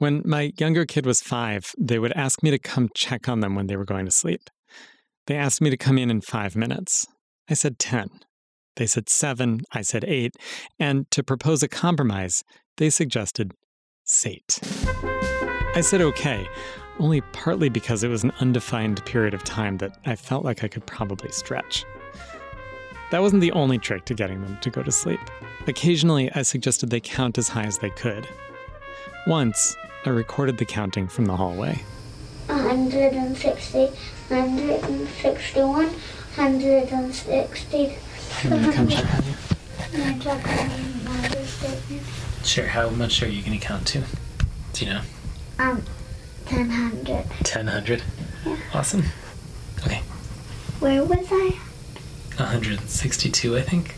When my younger kid was five, they would ask me to come check on them when they were going to sleep. They asked me to come in in five minutes. I said 10. They said seven. I said eight. And to propose a compromise, they suggested sate. I said okay, only partly because it was an undefined period of time that I felt like I could probably stretch. That wasn't the only trick to getting them to go to sleep. Occasionally, I suggested they count as high as they could. Once, I recorded the counting from the hallway. 160, 161, 160. come check on you? Can I check on my statement? Sure. How much are you going to count to? Do you know? Um, 100. 1000? Yeah. Awesome. Okay. Where was I? 162, I think.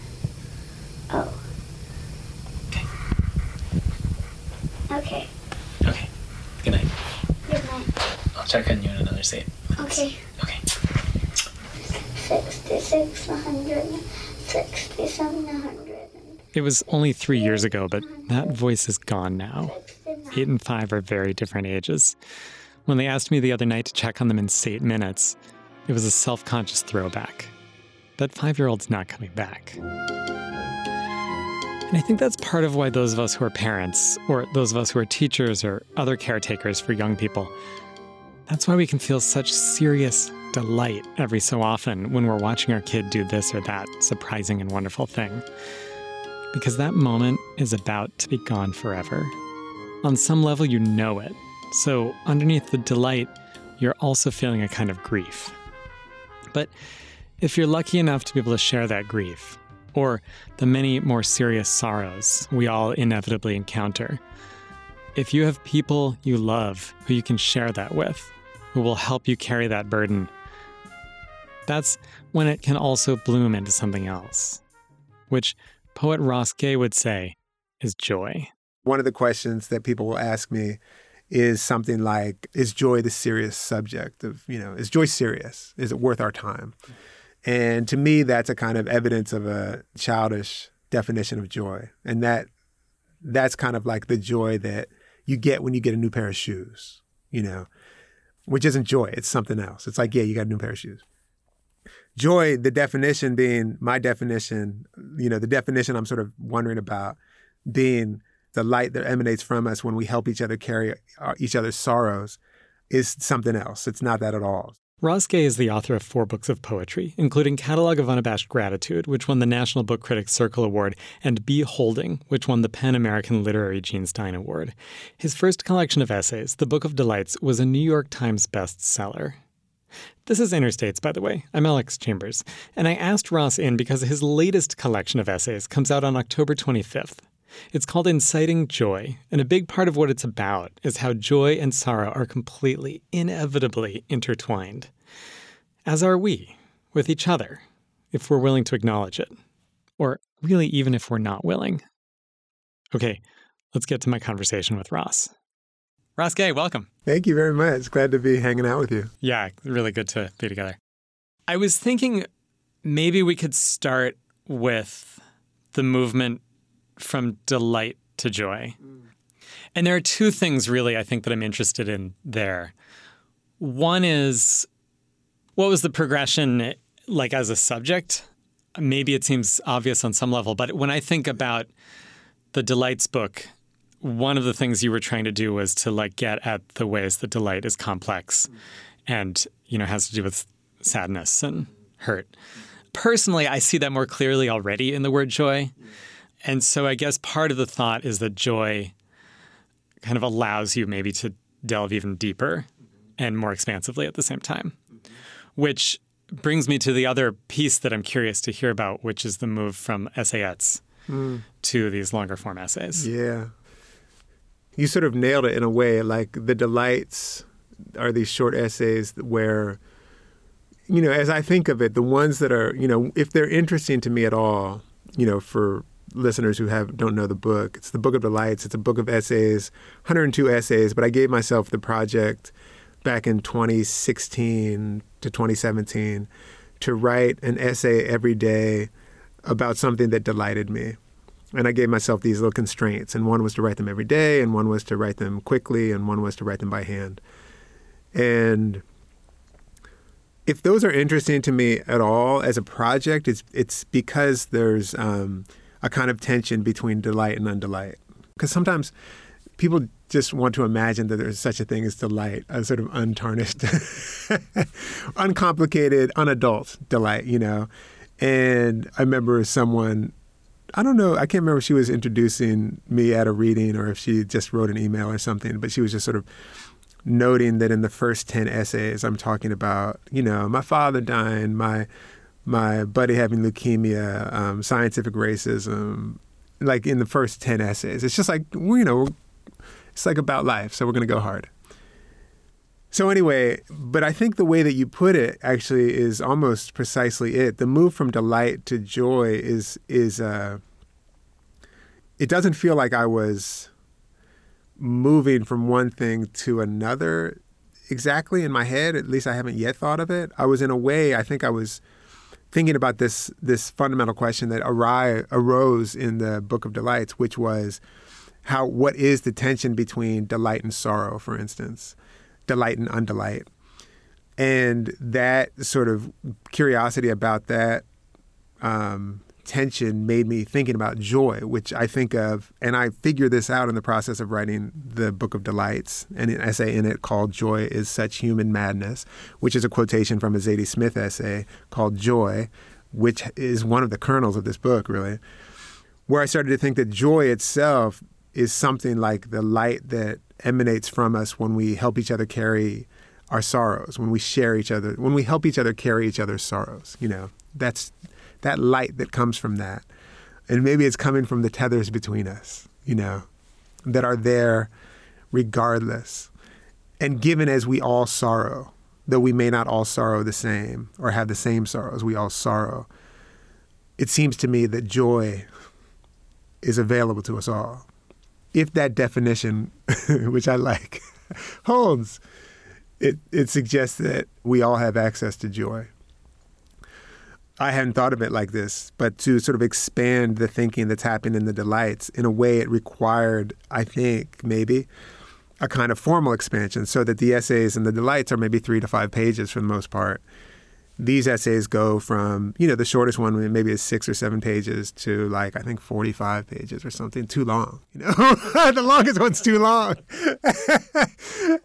Oh. Okay. Okay. Okay. Good night. Good night. I'll check on you in another state. Okay. Okay. 66, 167, 100. It was only three years ago, but that voice is gone now. Eight and five are very different ages. When they asked me the other night to check on them in eight minutes, it was a self conscious throwback. That five year old's not coming back. And I think that's part of why those of us who are parents, or those of us who are teachers or other caretakers for young people, that's why we can feel such serious delight every so often when we're watching our kid do this or that surprising and wonderful thing. Because that moment is about to be gone forever. On some level, you know it. So, underneath the delight, you're also feeling a kind of grief. But if you're lucky enough to be able to share that grief, or the many more serious sorrows we all inevitably encounter, if you have people you love who you can share that with, who will help you carry that burden, that's when it can also bloom into something else, which poet Ross Gay would say is joy. One of the questions that people will ask me is something like, is joy the serious subject of, you know, is joy serious? Is it worth our time? And to me, that's a kind of evidence of a childish definition of joy. And that that's kind of like the joy that you get when you get a new pair of shoes, you know, which isn't joy, it's something else. It's like, yeah, you got a new pair of shoes. Joy, the definition being my definition, you know, the definition I'm sort of wondering about being the light that emanates from us when we help each other carry our, each other's sorrows is something else. It's not that at all. Gay is the author of four books of poetry, including Catalog of Unabashed Gratitude, which won the National Book Critics Circle Award, and Beholding, which won the PEN American Literary Jean Stein Award. His first collection of essays, The Book of Delights, was a New York Times bestseller. This is Inner States, by the way. I'm Alex Chambers, and I asked Ross in because his latest collection of essays comes out on October 25th. It's called Inciting Joy, and a big part of what it's about is how joy and sorrow are completely, inevitably intertwined. As are we, with each other, if we're willing to acknowledge it. Or really, even if we're not willing. Okay, let's get to my conversation with Ross. Ross Gay, welcome. Thank you very much. Glad to be hanging out with you. Yeah, really good to be together. I was thinking maybe we could start with the movement from delight to joy. And there are two things really I think that I'm interested in there. One is what was the progression like as a subject? Maybe it seems obvious on some level, but when I think about the delights book, one of the things you were trying to do was to like get at the ways that delight is complex and you know has to do with sadness and hurt. Personally, I see that more clearly already in the word joy. And so I guess part of the thought is that joy kind of allows you maybe to delve even deeper and more expansively at the same time. Which brings me to the other piece that I'm curious to hear about, which is the move from essayettes hmm. to these longer form essays. Yeah. You sort of nailed it in a way. Like the delights are these short essays where, you know, as I think of it, the ones that are, you know, if they're interesting to me at all, you know, for listeners who have don't know the book, it's the Book of Delights. It's a book of essays, 102 essays. But I gave myself the project back in 2016 to 2017 to write an essay every day about something that delighted me. And I gave myself these little constraints, and one was to write them every day, and one was to write them quickly, and one was to write them by hand. And if those are interesting to me at all as a project, it's it's because there's um, a kind of tension between delight and undelight. Because sometimes people just want to imagine that there's such a thing as delight, a sort of untarnished, uncomplicated, unadult delight, you know. And I remember someone, I don't know, I can't remember if she was introducing me at a reading or if she just wrote an email or something, but she was just sort of noting that in the first 10 essays, I'm talking about, you know, my father dying, my my buddy having leukemia, um, scientific racism, like in the first 10 essays. It's just like, you know, it's like about life, so we're going to go hard. So anyway, but I think the way that you put it actually is almost precisely it. The move from delight to joy is is uh, it doesn't feel like I was moving from one thing to another exactly in my head. At least I haven't yet thought of it. I was in a way. I think I was thinking about this this fundamental question that arose in the Book of Delights, which was how what is the tension between delight and sorrow, for instance, delight and undelight, and that sort of curiosity about that um, tension made me thinking about joy, which I think of, and I figure this out in the process of writing the Book of Delights, and an essay in it called "Joy is Such Human Madness," which is a quotation from a Zadie Smith essay called "Joy," which is one of the kernels of this book, really where I started to think that joy itself is something like the light that emanates from us when we help each other carry our sorrows, when we share each other, when we help each other carry each other's sorrows. You know, that's that light that comes from that. And maybe it's coming from the tethers between us, you know, that are there regardless. And given as we all sorrow, though we may not all sorrow the same or have the same sorrows, we all sorrow. It seems to me that joy is available to us all if that definition, which I like, holds, it, it suggests that we all have access to joy. I hadn't thought of it like this, but to sort of expand the thinking that's happening in the delights in a way it required, I think, maybe a kind of formal expansion so that the essays and the delights are maybe three to five pages for the most part these essays go from you know the shortest one maybe is six or seven pages to like I think forty five pages or something too long. You know, the longest one's too long,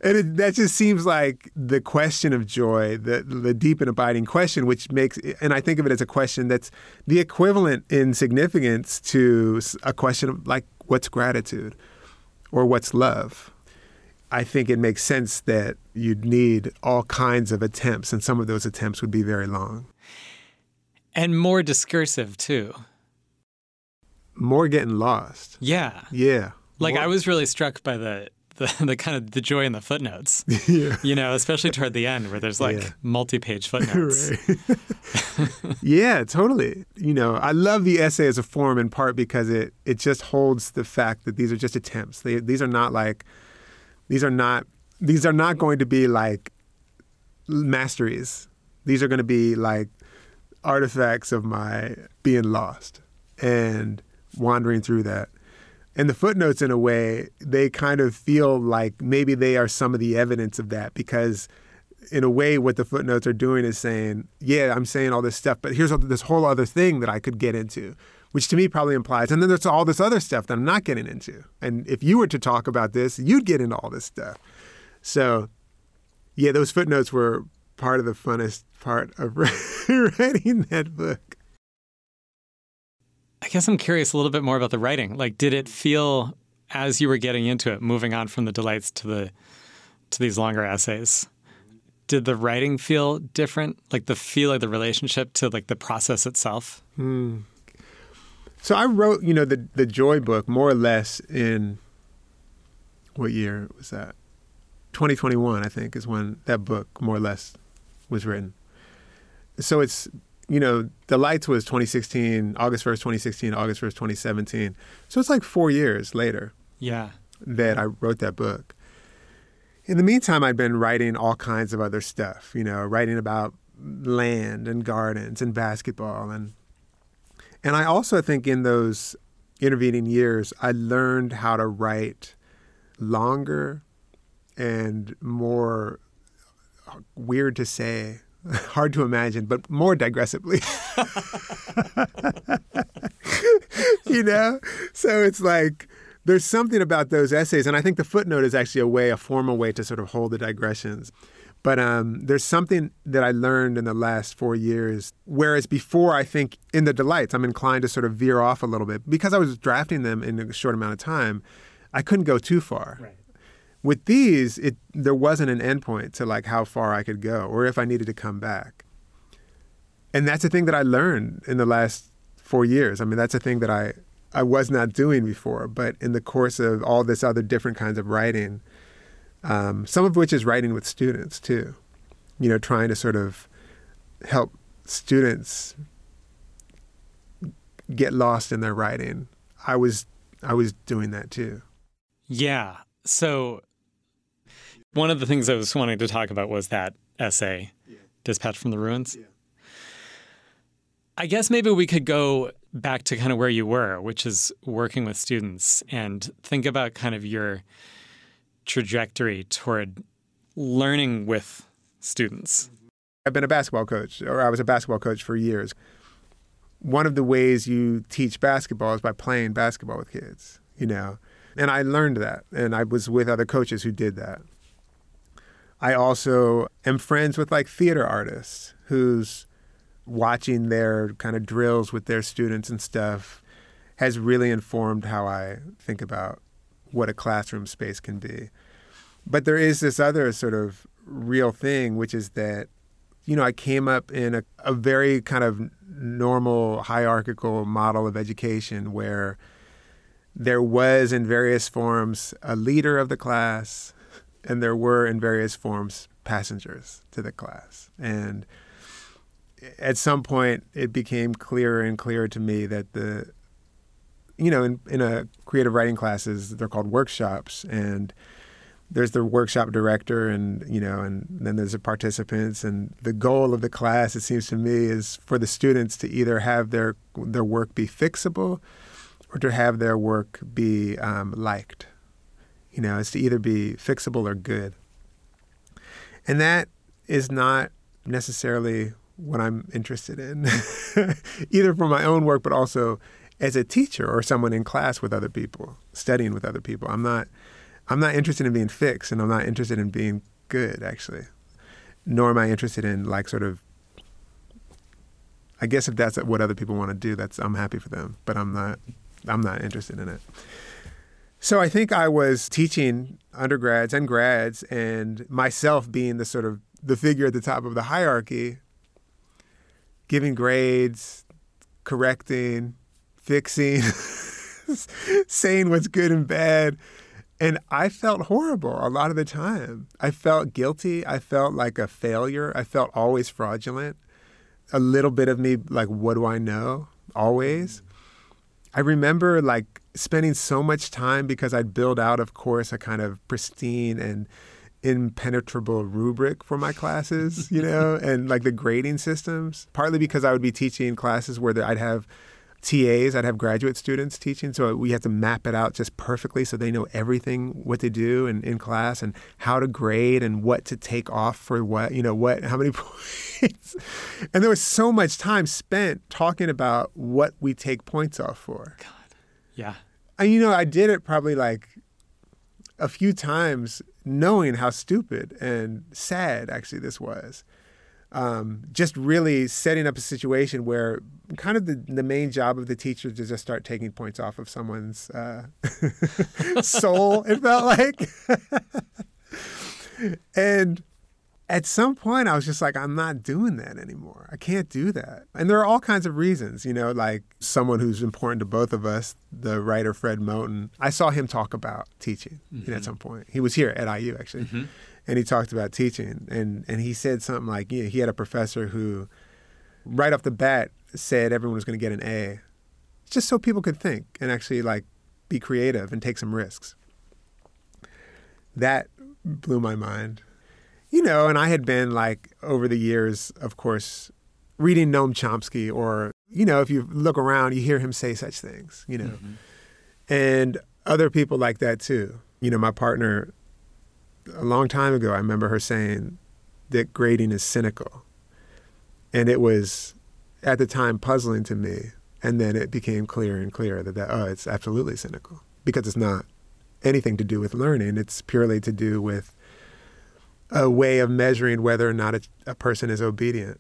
and it, that just seems like the question of joy, the the deep and abiding question, which makes and I think of it as a question that's the equivalent in significance to a question of like what's gratitude or what's love I think it makes sense that you'd need all kinds of attempts, and some of those attempts would be very long. And more discursive, too. More getting lost. Yeah. Yeah. Like more. I was really struck by the, the, the kind of the joy in the footnotes. yeah. You know, especially toward the end where there's like yeah. multi-page footnotes. yeah, totally. You know, I love the essay as a form in part because it it just holds the fact that these are just attempts. They, these are not like these are not these are not going to be like masteries. These are going to be like artifacts of my being lost and wandering through that. And the footnotes, in a way, they kind of feel like maybe they are some of the evidence of that because, in a way, what the footnotes are doing is saying, yeah, I'm saying all this stuff, but here's this whole other thing that I could get into which to me probably implies, and then there's all this other stuff that I'm not getting into. And if you were to talk about this, you'd get into all this stuff. So, yeah, those footnotes were part of the funnest part of writing that book. I guess I'm curious a little bit more about the writing. Like, did it feel as you were getting into it, moving on from the delights to the to these longer essays? Did the writing feel different? Like the feel of the relationship to like the process itself? Hmm. So I wrote, you know, the the Joy book more or less in what year was that? 2021, I think, is when that book more or less was written. So it's, you know, The Lights was 2016, August 1st, 2016, August 1st, 2017. So it's like four years later. Yeah. That I wrote that book. In the meantime, I'd been writing all kinds of other stuff, you know, writing about land and gardens and basketball and and I also think in those intervening years, I learned how to write longer and more weird to say, hard to imagine, but more digressively. you know? So it's like there's something about those essays, and I think the footnote is actually a way, a formal way to sort of hold the digressions. But um, there's something that I learned in the last four years, whereas before I think in the delights, I'm inclined to sort of veer off a little bit because I was drafting them in a short amount of time. I couldn't go too far. Right. With these, it there wasn't an endpoint to like how far I could go or if I needed to come back. And that's a thing that I learned in the last four years. I mean, that's a thing that I I was not doing before, but in the course of all this other different kinds of writing, um, some of which is writing with students too, you know, trying to sort of help students get lost in their writing. I was I was doing that too. Yeah. So one of the things I was wanting to talk about was that essay, Dispatch from the Ruins. I guess maybe we could go back to kind of where you were, which is working with students, and think about kind of your trajectory toward learning with students. I've been a basketball coach, or I was a basketball coach for years. One of the ways you teach basketball is by playing basketball with kids, you know. And I learned that, and I was with other coaches who did that. I also am friends with like theater artists who's watching their kind of drills with their students and stuff has really informed how I think about what a classroom space can be. But there is this other sort of real thing, which is that, you know, I came up in a, a very kind of normal hierarchical model of education where there was in various forms a leader of the class and there were in various forms passengers to the class. And at some point it became clearer and clearer to me that the you know in, in a creative writing classes they're called workshops and there's the workshop director and you know and then there's the participants and the goal of the class it seems to me is for the students to either have their their work be fixable or to have their work be um, liked. You know it's to either be fixable or good. And that is not necessarily what I'm interested in, either for my own work, but also as a teacher or someone in class with other people, studying with other people. I'm not, I'm not interested in being fixed, and I'm not interested in being good, actually. Nor am I interested in like sort of. I guess if that's what other people want to do, that's I'm happy for them, but I'm not. I'm not interested in it. So I think I was teaching undergrads and grads, and myself being the sort of the figure at the top of the hierarchy giving grades, correcting, fixing, saying what's good and bad. And I felt horrible a lot of the time. I felt guilty. I felt like a failure. I felt always fraudulent. A little bit of me, like, what do I know? Always. I remember like spending so much time because I'd build out, of course, a kind of pristine and impenetrable rubric for my classes, you know, and like the grading systems, partly because I would be teaching classes where I'd have TAs, I'd have graduate students teaching. So we have to map it out just perfectly so they know everything what to do in, in class and how to grade and what to take off for what, you know, what, how many points. and there was so much time spent talking about what we take points off for. God. Yeah. And, you know, I did it probably like a few times knowing how stupid and sad actually this was. Um, just really setting up a situation where kind of the, the main job of the teacher is to just start taking points off of someone's uh, soul, it felt like. and at some point I was just like, I'm not doing that anymore. I can't do that. And there are all kinds of reasons, you know, like someone who's important to both of us, the writer Fred Moten. I saw him talk about teaching mm-hmm. you know, at some point. He was here at IU actually. Mm-hmm. And he talked about teaching. And, and he said something like, you know, he had a professor who, right off the bat, said everyone was going to get an A, just so people could think and actually like be creative and take some risks. That blew my mind you know, and I had been like over the years, of course, reading Noam Chomsky, or you know, if you look around, you hear him say such things. You know, mm-hmm. and other people like that too. You know, my partner, a long time ago, I remember her saying that grading is cynical. And it was at the time puzzling to me. And then it became clearer and clearer that, that oh, it's absolutely cynical because it's not anything to do with learning. It's purely to do with a way of measuring whether or not a, a person is obedient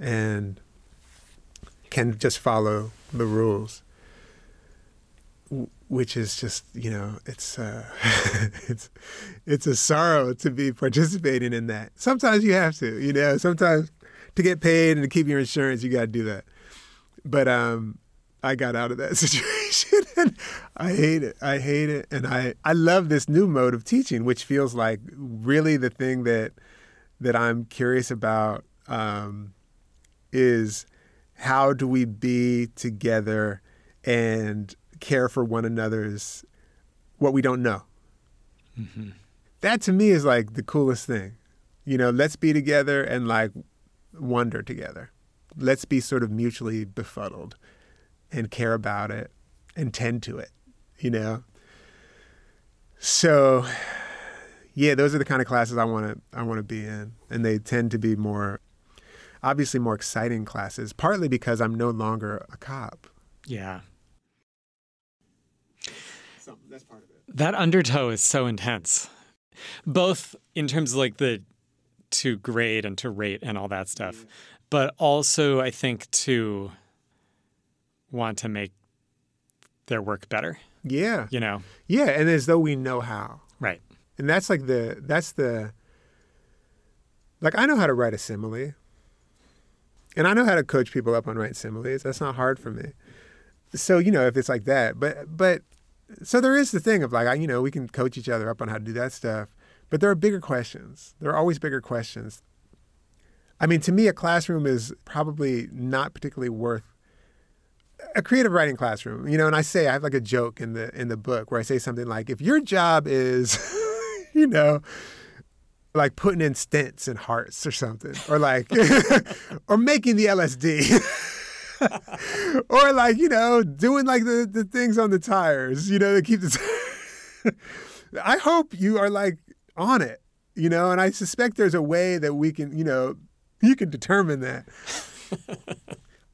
and can just follow the rules which is just you know it's uh, it's it's a sorrow to be participating in that. Sometimes you have to, you know. Sometimes to get paid and to keep your insurance, you got to do that. But um, I got out of that situation, and I hate it. I hate it, and I I love this new mode of teaching, which feels like really the thing that that I'm curious about um, is how do we be together and care for one another's what we don't know. Mm-hmm. That to me is like the coolest thing. You know, let's be together and like wonder together. Let's be sort of mutually befuddled and care about it and tend to it, you know? So yeah, those are the kind of classes I want to I want to be in and they tend to be more obviously more exciting classes partly because I'm no longer a cop. Yeah that's part of it. That undertow is so intense, both in terms of like the to grade and to rate and all that stuff, yeah. but also I think to want to make their work better. Yeah. You know. Yeah, and as though we know how. Right. And that's like the that's the like I know how to write a simile. And I know how to coach people up on writing similes. That's not hard for me. So, you know, if it's like that, but but so there is the thing of like, I you know, we can coach each other up on how to do that stuff, but there are bigger questions. There are always bigger questions. I mean, to me, a classroom is probably not particularly worth a creative writing classroom. You know, and I say I have like a joke in the in the book where I say something like, if your job is, you know, like putting in stents and hearts or something, or like, or making the LSD. or like you know doing like the, the things on the tires you know to keep the i hope you are like on it you know and i suspect there's a way that we can you know you can determine that.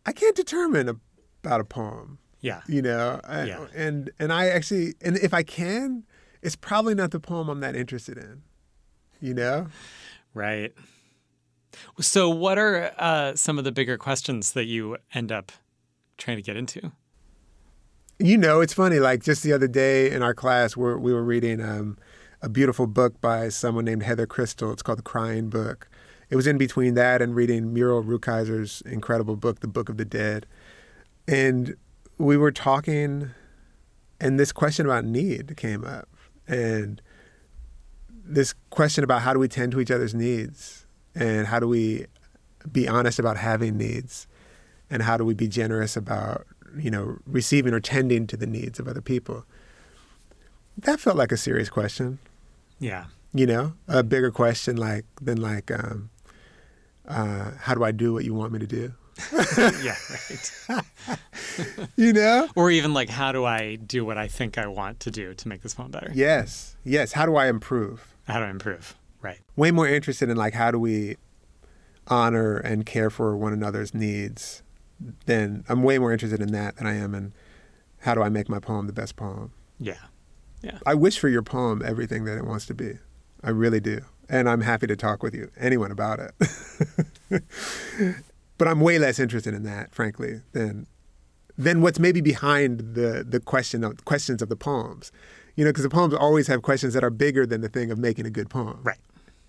I can't determine about a poem yeah. you know I, yeah. and and i actually and if i can it's probably not the poem i'm that interested in you know? Right so, what are uh, some of the bigger questions that you end up trying to get into? You know, it's funny. Like just the other day in our class, we we were reading um, a beautiful book by someone named Heather Christle. It's called The Crying Book. It was in between that and reading Muriel Rukeyser's incredible book, The Book of the Dead. And we were talking, and this question about need came up. And this question about how do we tend to each other's needs and how do we be honest about having needs? And how do we be generous about you know receiving or tending to the needs of other people? That felt like a serious question. Yeah. You know a bigger question like than like um, uh, how do i do what you want me to do? Yeah right. You know? Or even like how do i do what i think i want to do to make this poem better? Yes yes. How do i improve? How do i improve Right. Way more interested in like how do we honor and care for one another's needs than I'm way more interested in that than I am in how do I make my poem the best poem. Yeah. Yeah. I wish for your poem everything that it wants to be. I really do. And I'm happy to talk with you, anyone about it. but I'm way less interested in that, frankly, than than what's maybe behind the the question of questions of the poems. You know, because the poems always have questions that are bigger than the thing of making a good poem. Right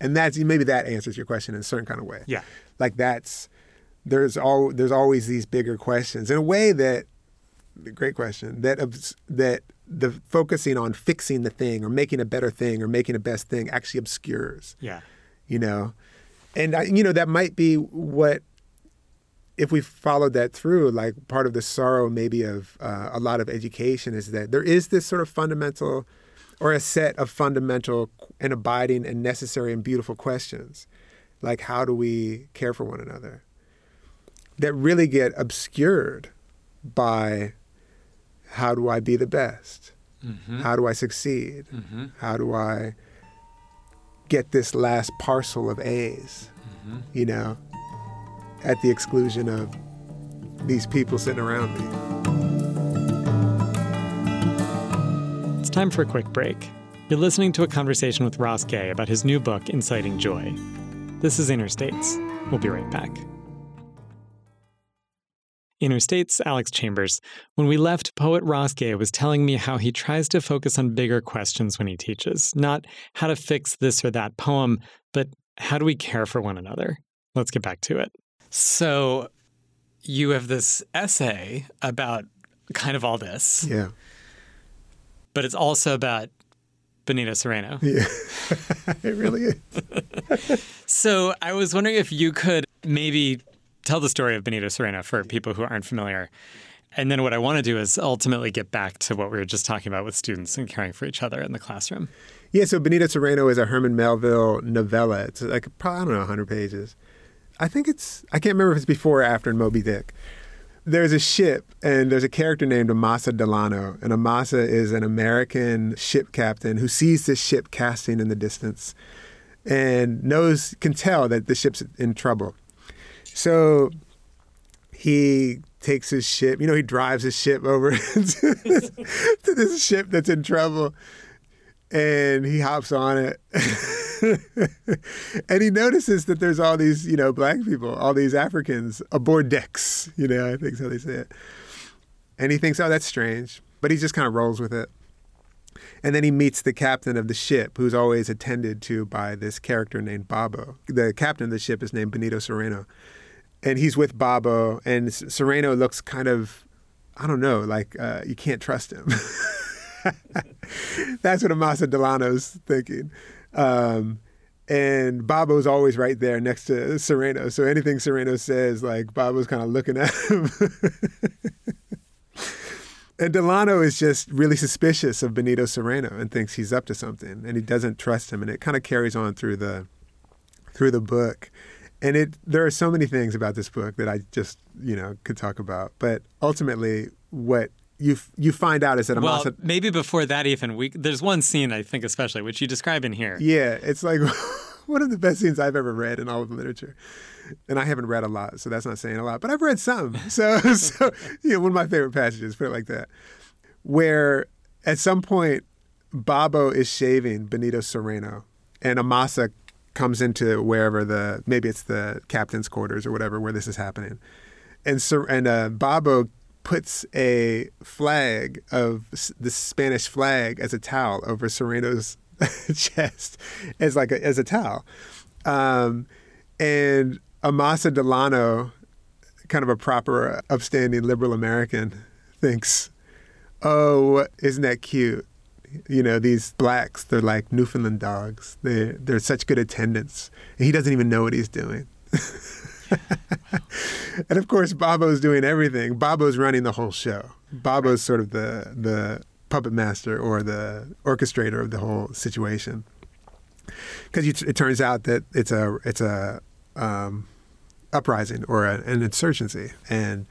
and that's maybe that answers your question in a certain kind of way. Yeah, like that's there's all there's always these bigger questions in a way that great question that that the focusing on fixing the thing or making a better thing or making a best thing actually obscures. Yeah, you know, and I, you know that might be what if we followed that through, like part of the sorrow maybe of uh, a lot of education is that there is this sort of fundamental or a set of fundamental and abiding and necessary and beautiful questions like how do we care for one another that really get obscured by how do I be the best? Mm-hmm. How do I succeed? Mm-hmm. How do I get this last parcel of A's? Mm-hmm. You know, at the exclusion of these people sitting around me. It's time for a quick break. You're listening to a conversation with Ross Gay about his new book, Inciting Joy. This is Inner States. We'll be right back. Inner States, Alex Chambers. When we left, poet Ross Gay was telling me how he tries to focus on bigger questions when he teaches, not how to fix this or that poem, but how do we care for one another? Let's get back to it. So, you have this essay about kind of all this, Yeah. but it's also about Benito Cereno. Yeah. it really is. So I was wondering if you could maybe tell the story of Benito Cereno for people who aren't familiar. And then what I want to do is ultimately get back to what we were just talking about with students and caring for each other in the classroom. Yeah, so Benito Cereno is a Herman Melville novella. It's like probably, I don't know, 100 pages. I think it's, I can't remember if it's before or after Moby Dick. There's a ship, and there's a character named Amasa Delano. And Amasa is an American ship captain who sees this ship casting in the distance and knows, can tell that the ship's in trouble. So he takes his ship, you know, he drives his ship over to this, to this ship that's in trouble and he hops on it. and he notices that there's all these, you know, black people, all these Africans aboard decks, you know, I think so they say it. And he thinks, oh, that's strange. But he just kind of rolls with it. And then he meets the captain of the ship, who's always attended to by this character named Babo. The captain of the ship is named Benito Cereno. And he's with Babo, and Cereno looks kind of, I don't know, like uh, you can't trust him. That's what Amasa Delano's thinking. Um, and Babo's always right there next to Cereno. So anything Cereno says, like Babo's kind of looking at him. and Delano is just really suspicious of Benito Cereno and thinks he's up to something, and he doesn't trust him. And it kind of carries on through the through the book. And it there are so many things about this book that I just you know could talk about. But ultimately, what you you find out is that Well, Amasa maybe before that, even we there's one scene I think especially which you describe in here. Yeah, it's like one of the best scenes I've ever read in all of literature. And I haven't read a lot, so that's not saying a lot, but I've read some. So, so you know, one of my favorite passages, put it like that, where at some point Babo is shaving Benito Cereno, and Amasa comes into wherever the maybe it's the captain's quarters or whatever where this is happening, and Ser- and uh, Babo puts a flag of the Spanish flag as a towel over Cereno's chest as like a, as a towel, um, and Amasa Delano, kind of a proper upstanding liberal American, thinks, "Oh, isn't that cute?" You know, these blacks, they're like Newfoundland dogs. They they're such good attendants. And he doesn't even know what he's doing. and of course, Babo's doing everything. Babo's running the whole show. Babo's sort of the the puppet master or the orchestrator of the whole situation. Because it turns out that it's a it's a um, uprising or a, an insurgency, and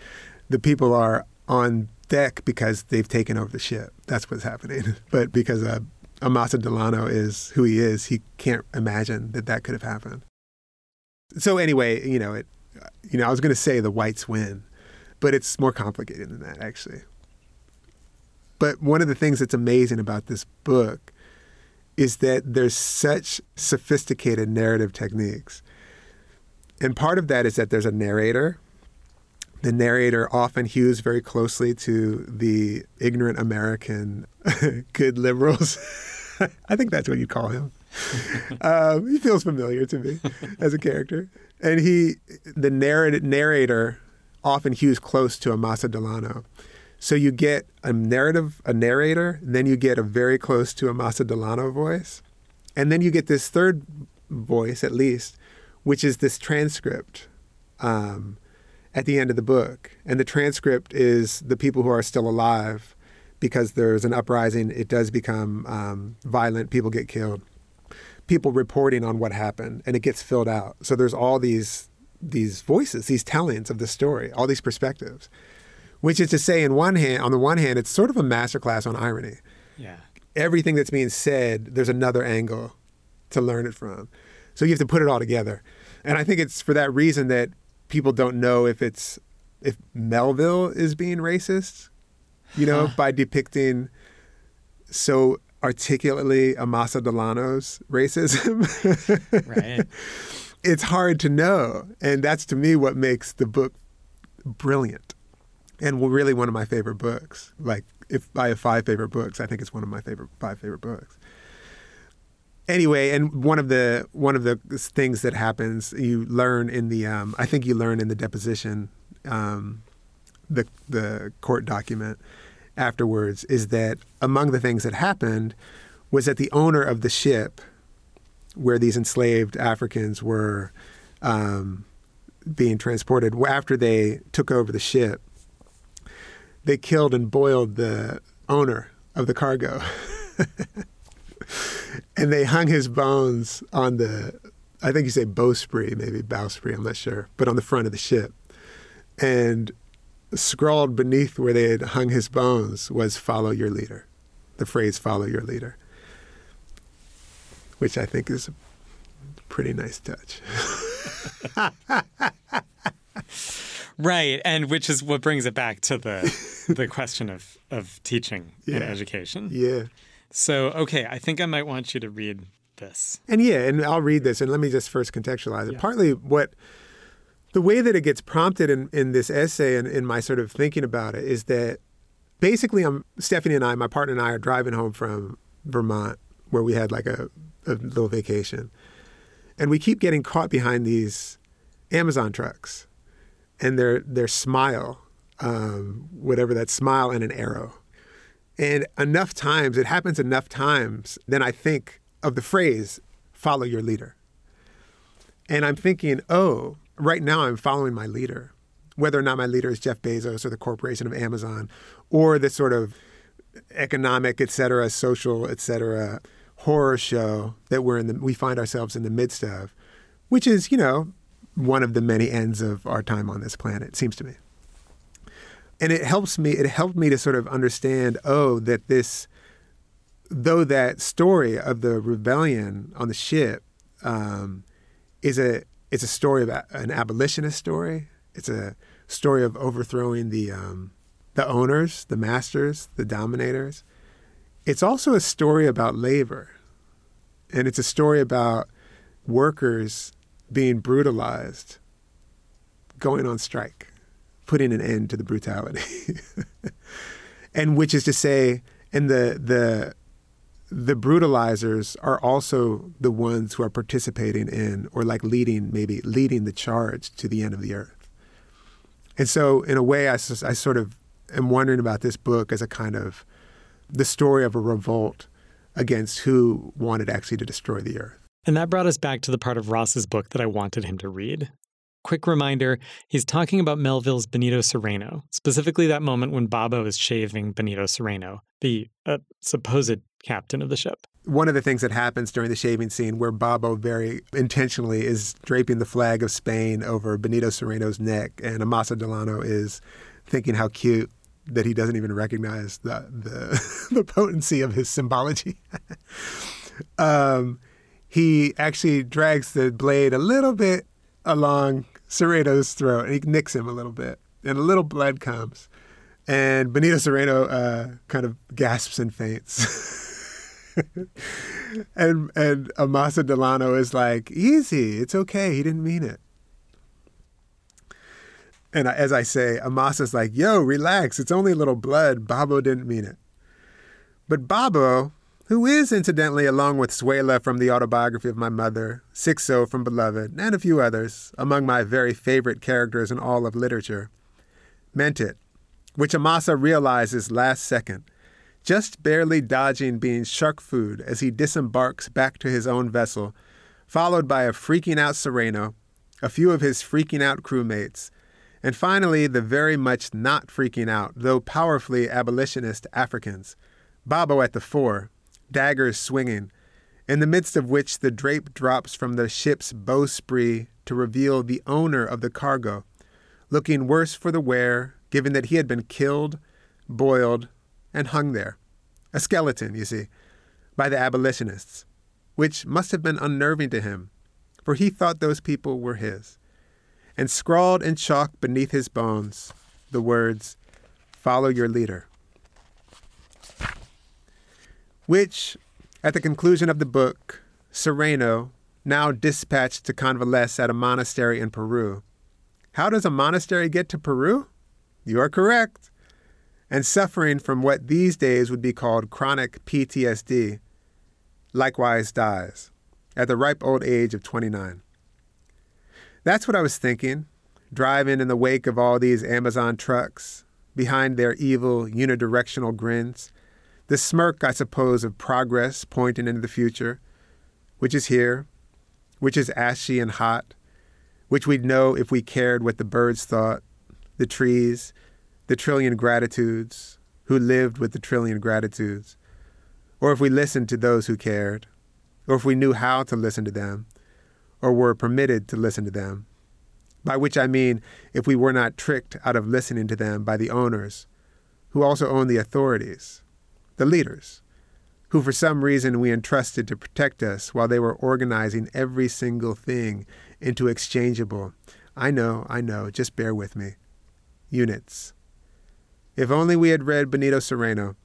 the people are on deck because they've taken over the ship. That's what's happening. But because uh, Amasa Delano is who he is, he can't imagine that that could have happened. So anyway, you know, it, you know, I was going to say the whites win, but it's more complicated than that, actually. But one of the things that's amazing about this book is that there's such sophisticated narrative techniques. And part of that is that there's a narrator. The narrator often hews very closely to the ignorant American good liberals. I think that's what you call him. um, he feels familiar to me as a character, and he, the narrator, narrator, often hews close to Amasa Delano. So you get a narrative, a narrator, then you get a very close to Amasa Delano voice, and then you get this third voice, at least, which is this transcript um, at the end of the book. And the transcript is the people who are still alive because there's an uprising. It does become um, violent. People get killed. People reporting on what happened, and it gets filled out. So there's all these these voices, these tellings of the story, all these perspectives, which is to say, in one hand, on the one hand, it's sort of a masterclass on irony. Yeah. Everything that's being said, there's another angle to learn it from. So you have to put it all together. And I think it's for that reason that people don't know if it's if Melville is being racist, you know, by depicting so articulately Amasa Delano's racism. Right. it's hard to know. And that's to me what makes the book brilliant and really one of my favorite books. Like, if I have five favorite books, I think it's one of my favorite five favorite books. Anyway, and one of the one of the things that happens, you learn in the, um, I think you learn in the deposition, um, the the court document afterwards, is that among the things that happened was that the owner of the ship where these enslaved Africans were um, being transported. After they took over the ship, they killed and boiled the owner of the cargo. and they hung his bones on the, I think you say bowsprit, maybe bowsprit, I'm not sure, but on the front of the ship. And scrawled beneath where they had hung his bones was follow your leader, the phrase follow your leader which I think is a pretty nice touch. Right, and which is what brings it back to the the question of of teaching and education. Yeah. So, okay, I think I might want you to read this. And yeah, and I'll read this and let me just first contextualize it. Yeah. Partly what the way that it gets prompted in, in this essay and in my sort of thinking about it is that basically I'm Stephanie and I, my partner and I are driving home from Vermont where we had like a, a little vacation. And we keep getting caught behind these Amazon trucks and their their smile, um, whatever that smile and an arrow. And enough times, it happens enough times, then I think of the phrase, follow your leader. And I'm thinking, oh, right now I'm following my leader, whether or not my leader is Jeff Bezos or the corporation of Amazon or the sort of economic, et cetera, social, et cetera, horror show that we're in the, we find ourselves in the midst of, which is, you know, one of the many ends of our time on this planet, it seems to me. And it helps me it helped me to sort of understand oh that this though that story of the rebellion on the ship um, is a it's a story about an abolitionist story. It's a story of overthrowing the um, the owners the masters the dominators. It's also a story about labor. And it's a story about workers being brutalized going on strike putting an end to the brutality. and which is to say, and the the the brutalizers are also the ones who are participating in or like leading maybe leading the charge to the end of the earth. And so in a way I sort of am wondering about this book as a kind of the story of a revolt against who wanted actually to destroy the earth. And that brought us back to the part of Ross's book that I wanted him to read. Quick reminder he's talking about Melville's Benito Cereno, specifically that moment when Babo is shaving Benito Cereno, the uh, supposed captain of the ship. one of the things that happens during the shaving scene where Babo very intentionally is draping the flag of Spain over Benito Cereno's neck and Amasa Delano is thinking how cute that he doesn't even recognize the the, the potency of his symbology. um, he actually drags the blade a little bit along Cereno's throat and he nicks him a little bit and a little blood comes. And Benito Cereno uh, kind of gasps and faints. and and Amasa Delano is like, easy, it's okay, he didn't mean it. And as I say, Amasa's like, yo, relax, it's only a little blood. Babo didn't mean it. But Babo, who is incidentally, along with Xuela from the autobiography of my mother, Sixo from Beloved, and a few others, among my very favorite characters in all of literature, meant it, which Amasa realizes last second just barely dodging being shark food as he disembarks back to his own vessel, followed by a freaking out Cereno, a few of his freaking out crewmates, and finally the very much not freaking out, though powerfully abolitionist Africans, Babo at the fore, daggers swinging, in the midst of which the drape drops from the ship's bowsprit to reveal the owner of the cargo, looking worse for the wear given that he had been killed, boiled, and hung there. A skeleton, you see, by the abolitionists, which must have been unnerving to him, for he thought those people were his. And scrawled in chalk beneath his bones the words, Follow your leader. Which, at the conclusion of the book, Cereno, now dispatched to convalesce at a monastery in Peru. How does a monastery get to Peru? You are correct. And suffering from what these days would be called chronic PTSD, likewise dies at the ripe old age of 29. That's what I was thinking, driving in the wake of all these Amazon trucks, behind their evil unidirectional grins, the smirk, I suppose, of progress pointing into the future, which is here, which is ashy and hot, which we'd know if we cared what the birds thought, the trees, the trillion gratitudes, who lived with the trillion gratitudes, or if we listened to those who cared, or if we knew how to listen to them, or were permitted to listen to them. By which I mean if we were not tricked out of listening to them by the owners, who also own the authorities, the leaders, who for some reason we entrusted to protect us while they were organizing every single thing into exchangeable, I know, I know, just bear with me, units. If only we had read Benito Cereno,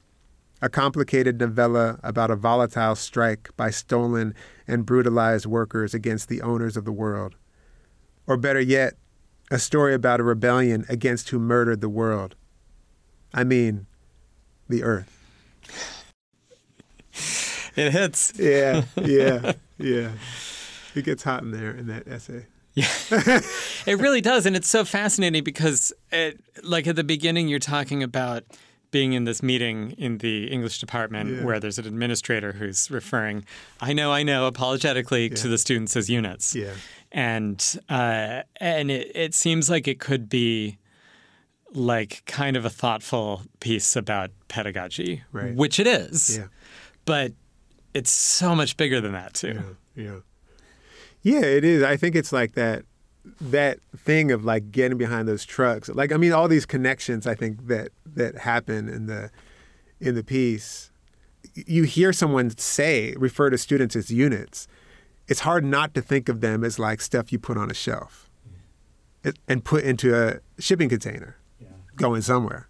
a complicated novella about a volatile strike by stolen and brutalized workers against the owners of the world. Or better yet, a story about a rebellion against who murdered the world. I mean, the earth. It hits. Yeah, yeah, yeah. It gets hot in there in that essay. Yeah, it really does, and it's so fascinating because, it, like at the beginning, you're talking about being in this meeting in the English department Yeah. where there's an administrator who's referring, I know, I know, apologetically to the students as units, Yeah, and uh, and it, it seems like it could be like kind of a thoughtful piece about pedagogy, Right. which it is, yeah, but it's so much bigger than that too. yeah, yeah. Yeah, it is. I think it's like that that thing of like getting behind those trucks. Like I mean all these connections I think that that happen in the in the piece. You hear someone say refer to students as units. It's hard not to think of them as like stuff you put on a shelf mm. and put into a shipping container going somewhere.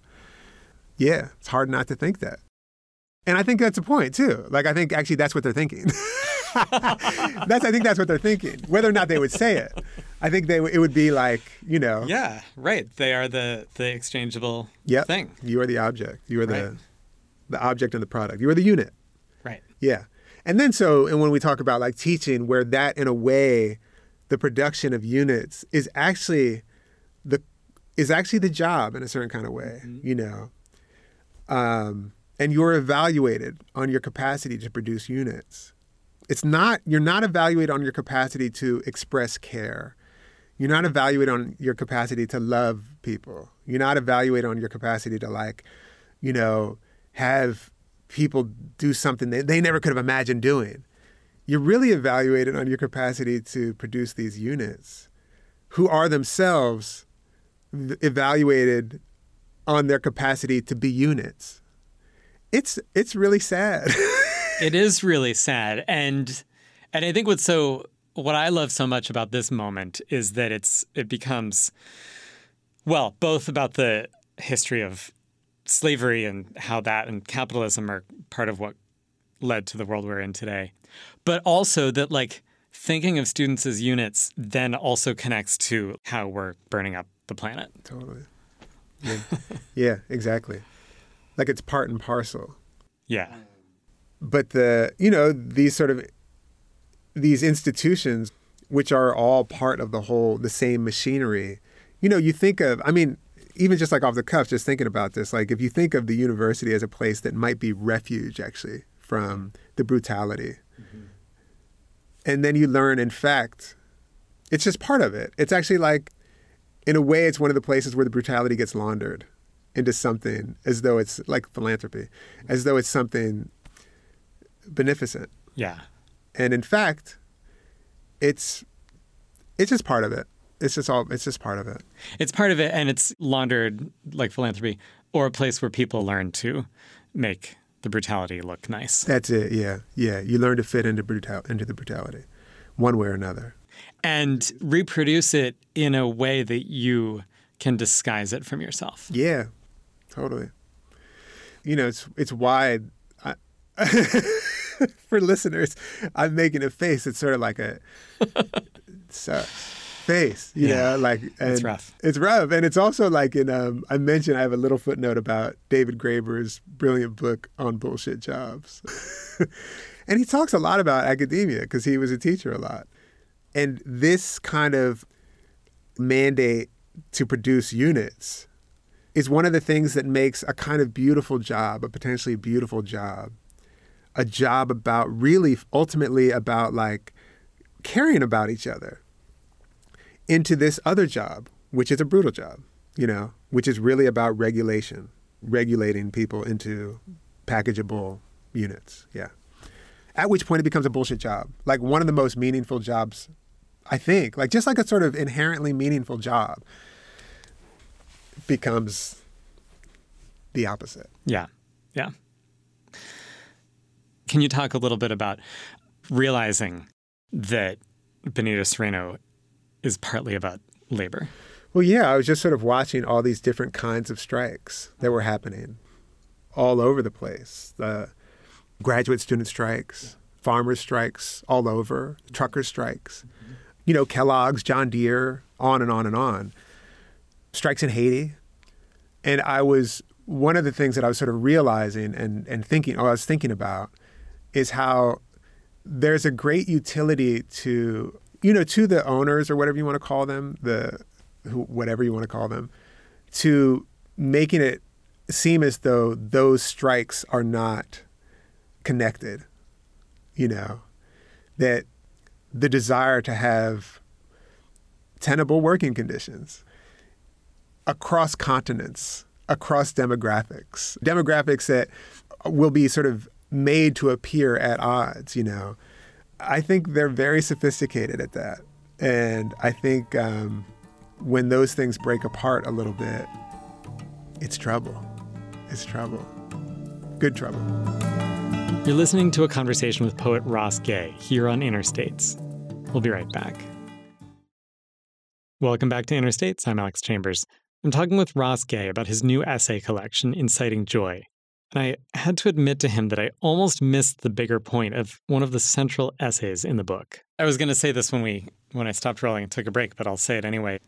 Yeah, it's hard not to think that. And I think that's a point too. Like I think actually that's what they're thinking. that's I think that's what they're thinking. Whether or not they would say it, I think they it would be like you know, Yeah, right. They are the the exchangeable yep, thing. You are the object. You are the Right. the object and the product. You are the unit. Right. Yeah. And then so and when we talk about like teaching, where that in a way, the production of units is actually is actually the job in a certain kind of way. You know. Um, and you're evaluated on your capacity to produce units. It's not you're not evaluated on your capacity to express care. You're not evaluated on your capacity to love people. You're not evaluated on your capacity to like, you know, have people do something that they never could have imagined doing. You're really evaluated on your capacity to produce these units who are themselves evaluated on their capacity to be units. It's it's really sad. it is really sad and and i think what's so what i love so much about this moment is that it's it becomes well both about the history of slavery and how that and capitalism are part of what led to the world we're in today but also that like thinking of students as units then also connects to how we're burning up the planet totally. Yeah. yeah, exactly. Like it's part and parcel. yeah but the you know these sort of these institutions which are all part of the whole the same machinery you know you think of i mean even just like off the cuff just thinking about this like if you think of the university as a place that might be refuge actually from the brutality mm-hmm. and then you learn in fact it's just part of it it's actually like in a way it's one of the places where the brutality gets laundered into something as though it's like philanthropy as though it's something beneficent. yeah And in fact, it's it's just part of it. it's just all it's just part of it. It's part of it, and it's laundered like philanthropy, or a place where people learn to make the brutality look nice. That's it. Yeah, yeah. You learn to fit into brutal into the brutality, one way or another. And reproduce it in a way that you can disguise it from yourself. Yeah, totally. You know, it's it's why I, for listeners, I'm making a face. It's sort of like a so, face, you Yeah, know, like and it's rough. It's rough, and it's also like in um, I mentioned I have a little footnote about David Graeber's brilliant book on bullshit jobs, and he talks a lot about academia because he was a teacher a lot, and this kind of mandate to produce units is one of the things that makes a kind of beautiful job, a potentially beautiful job, a job about really ultimately about like caring about each other into this other job, which is a brutal job, you know, which is really about regulation, regulating people into packageable units. Yeah. At which point it becomes a bullshit job. Like one of the most meaningful jobs, I think, like just like a sort of inherently meaningful job becomes the opposite. Yeah. Yeah. Can you talk a little bit about realizing that Benito Cereno is partly about labor? Well, yeah, I was just sort of watching all these different kinds of strikes that were happening all over the place. The graduate student strikes, farmers strikes all over, trucker strikes. You know, Kellogg's, John Deere, on and on and on. Strikes in Haiti. And I was one of the things that I was sort of realizing and, and thinking, or I was thinking about, is how there's a great utility to you know to the owners or whatever you want to call them the who, whatever you want to call them to making it seem as though those strikes are not connected you know that the desire to have tenable working conditions across continents across demographics demographics that will be sort of made to appear at odds, you know. I think they're very sophisticated at that. And I think um, when those things break apart a little bit, it's trouble. It's trouble. Good trouble. You're listening to a conversation with poet Ross Gay here on Inner States. We'll be right back. Welcome back to Inner States. I'm Alex Chambers. I'm talking with Ross Gay about his new essay collection, Inciting Joy. And I had to admit to him that I almost missed the bigger point of one of the central essays in the book. I was going to say this when we when I stopped rolling and took a break, but I'll say it anyway.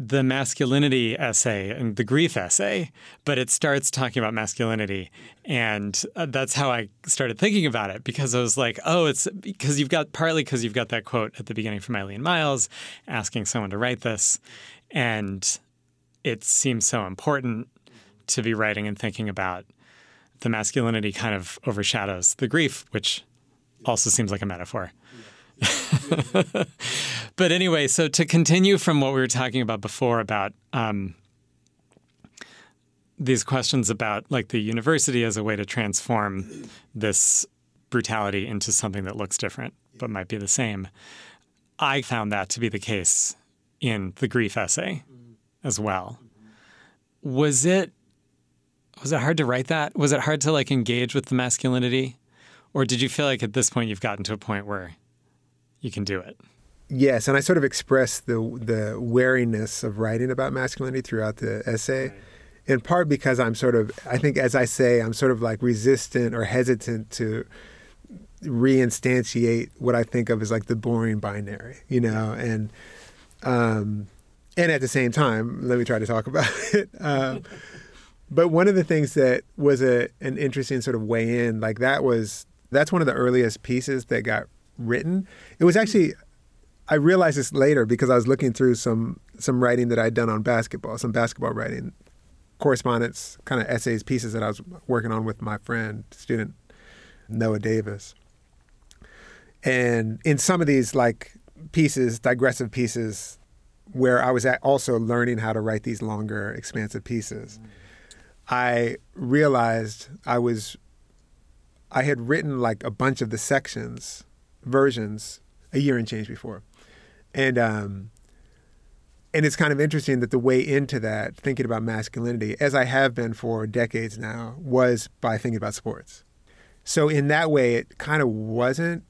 The masculinity essay and the grief essay, but it starts talking about masculinity. And uh, that's how I started thinking about it because I was like, oh, it's because you've got partly because you've got that quote at the beginning from Eileen Miles asking someone to write this. And it seems so important to be writing and thinking about the masculinity kind of overshadows the grief, which also seems like a metaphor. but anyway, so to continue from what we were talking about before about um, these questions about like the university as a way to transform this brutality into something that looks different but might be the same, I found that to be the case in the grief essay as well. Was it was it hard to write that? Was it hard to like engage with the masculinity? Or did you feel like at this point you've gotten to a point where you can do it? Yes, and I sort of express the the wariness of writing about masculinity throughout the essay. In part because I'm sort of I think as I say, I'm sort of like resistant or hesitant to reinstantiate what I think of as like the boring binary, you know, and um and at the same time, let me try to talk about it. Um, but one of the things that was a an interesting sort of way in, like that was that's one of the earliest pieces that got written. It was actually I realized this later because I was looking through some some writing that I'd done on basketball, some basketball writing, correspondence, kind of essays, pieces that I was working on with my friend, student Noah Davis. And in some of these like pieces, digressive pieces, where I was also learning how to write these longer, expansive pieces. I realized I was I had written like a bunch of the sections versions a year and change before. And um, and it's kind of interesting that the way into that, thinking about masculinity, as I have been for decades now, was by thinking about sports. So in that way, it kind of wasn't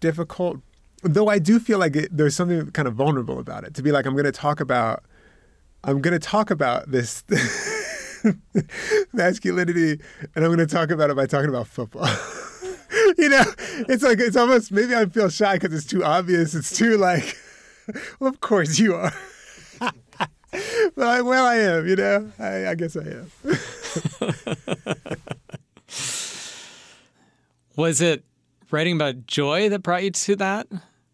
difficult. Though I do feel like it, there's something kind of vulnerable about it. To be like, I'm going to talk about, I'm going to talk about this masculinity, and I'm going to talk about it by talking about football. you know, it's like it's almost maybe I feel shy because it's too obvious. It's too like, well, of course you are. well, I, well, I am. You know, I, I guess I am. Was it writing about joy that brought you to that?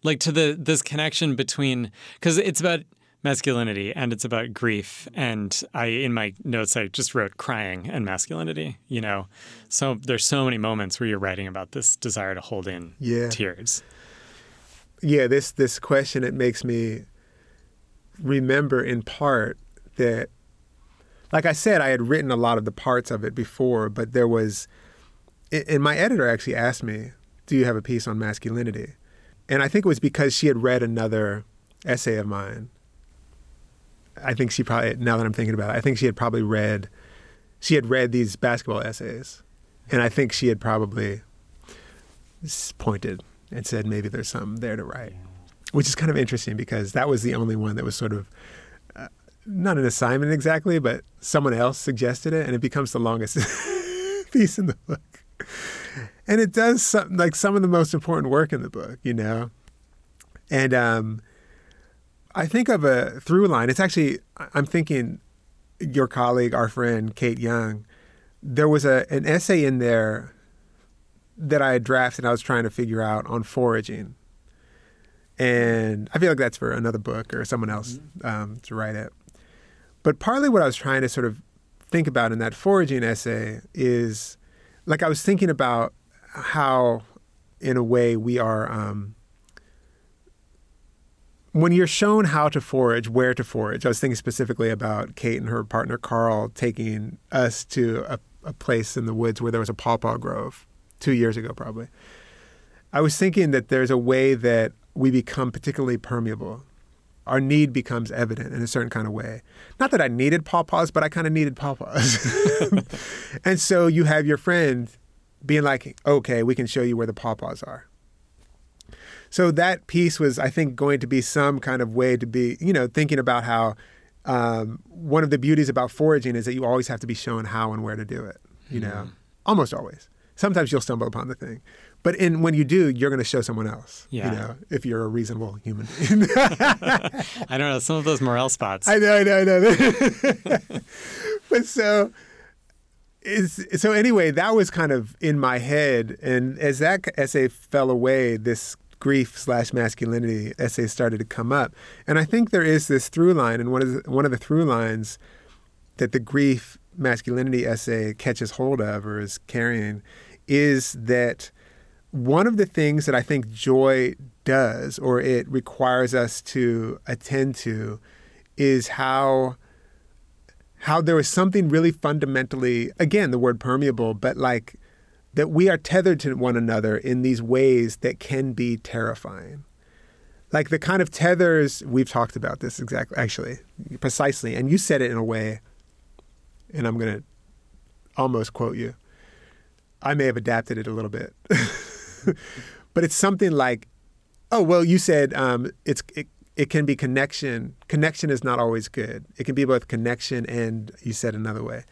Like to the this connection between because it's about masculinity and it's about grief and I in my notes I just wrote crying and masculinity, you know. So there's so many moments where you're writing about this desire to hold in Yeah. tears. yeah, this this question it makes me remember in part that like I said, I had written a lot of the parts of it before, but there was and my editor actually asked me, Do you have a piece on masculinity? And I think it was because she had read another essay of mine. I think she probably now that I'm thinking about it, I think she had probably read she had read these basketball essays. And I think she had probably pointed and said maybe there's something there to write, which is kind of interesting because that was the only one that was sort of uh, not an assignment exactly, but someone else suggested it, and it becomes the longest piece in the book. And it does some, like some of the most important work in the book, you know. And um, I think of a through line. It's actually I'm thinking your colleague, our friend Kate Young. There was a an essay in there that I had drafted. I was trying to figure out on foraging, and I feel like that's for another book or someone else um, to write it. But partly what I was trying to sort of think about in that foraging essay is, like I was thinking about how, in a way, we are. Um, when you're shown how to forage, where to forage, I was thinking specifically about Kate and her partner Carl taking us to a, a place in the woods where there was a pawpaw grove two years ago, probably. I was thinking that there's a way that we become particularly permeable. Our need becomes evident in a certain kind of way. Not that I needed pawpaws, but I kind of needed pawpaws. and so you have your friend being like, okay, we can show you where the pawpaws are. So that piece was, I think, going to be some kind of way to be, you know, thinking about how um, one of the beauties about foraging is that you always have to be shown how and where to do it. You know, almost always. Sometimes you'll stumble upon the thing, but in when you do, you're going to show someone else. Yeah. You know, if you're a reasonable human being. I don't know, some of those morel spots. I know, I know, I know. but so, is so anyway. That was kind of in my head, and as that essay fell away, this grief slash masculinity essay started to come up, and I think there is this through line, and one of the, one of the through lines that the grief masculinity essay catches hold of or is carrying is that one of the things that I think joy does, or it requires us to attend to, is how how there is something really fundamentally again the word permeable, but like that we are tethered to one another in these ways that can be terrifying. Like the kind of tethers we've talked about this exactly actually precisely, and you said it in a way, and I'm gonna almost quote you. I may have adapted it a little bit. but it's something like, oh well, you said um, it's it, it can be connection. Connection is not always good. It can be both connection and you said another way.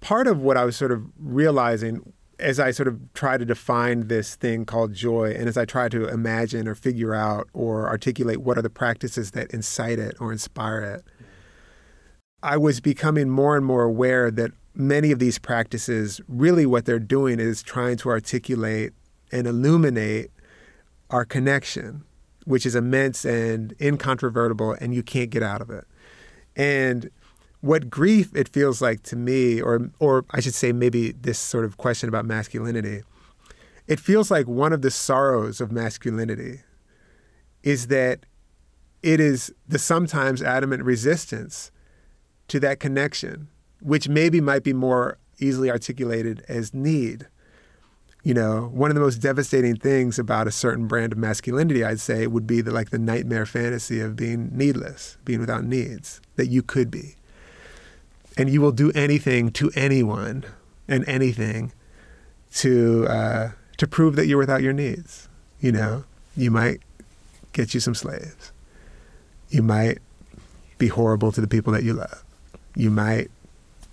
Part of what I was sort of realizing as I sort of try to define this thing called joy, and as I try to imagine or figure out or articulate what are the practices that incite it or inspire it, I was becoming more and more aware that many of these practices really what they're doing is trying to articulate and illuminate our connection, which is immense and incontrovertible, and you can't get out of it. And what grief it feels like to me, or or I should say maybe this sort of question about masculinity, it feels like one of the sorrows of masculinity is that it is the sometimes adamant resistance to that connection, which maybe might be more easily articulated as need. You know, one of the most devastating things about a certain brand of masculinity, I'd say, would be the, like the nightmare fantasy of being needless, being without needs, that you could be. And you will do anything to anyone and anything to uh, to prove that you're without your needs. You know, you might get you some slaves. You might be horrible to the people that you love. You might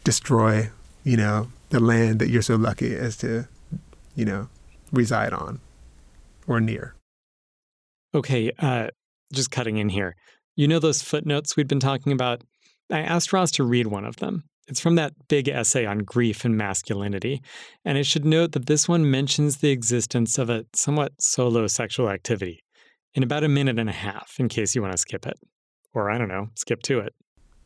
destroy, you know, the land that you're so lucky as to, you know, reside on or near. Okay, uh, just cutting in here. You know those footnotes we'd been talking about? I asked Ross to read one of them. It's from that big essay on grief and masculinity, and I should note that this one mentions the existence of a somewhat solo sexual activity in about a minute and a half, in case you want to skip it. Or, I don't know, skip to it.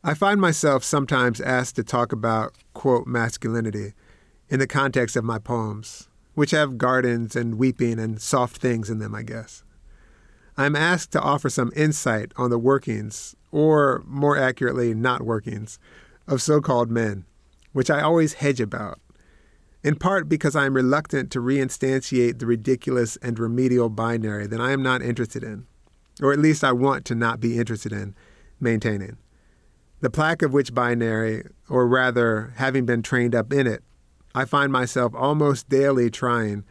I find myself sometimes asked to talk about, quote, masculinity in the context of my poems, which have gardens and weeping and soft things in them, I guess. I'm asked to offer some insight on the workings, or more accurately, not workings, of so called men, which I always hedge about, in part because I am reluctant to reinstantiate the ridiculous and remedial binary that I am not interested in, or at least I want to not be interested in maintaining. The plaque of which binary, or rather, having been trained up in it, I find myself almost daily trying,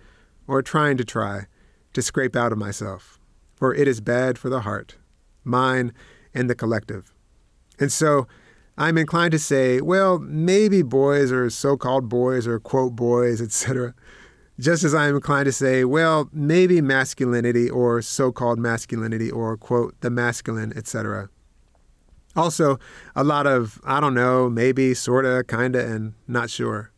or trying to try, to scrape out of myself, for it is bad for the heart, mine and the collective. And so, I'm inclined to say, well, maybe boys or so called boys or quote boys, etc. Just as I am inclined to say, well, maybe masculinity or so called masculinity or quote the masculine, etc. Also, a lot of, I don't know, maybe, sorta, kinda, and not sure.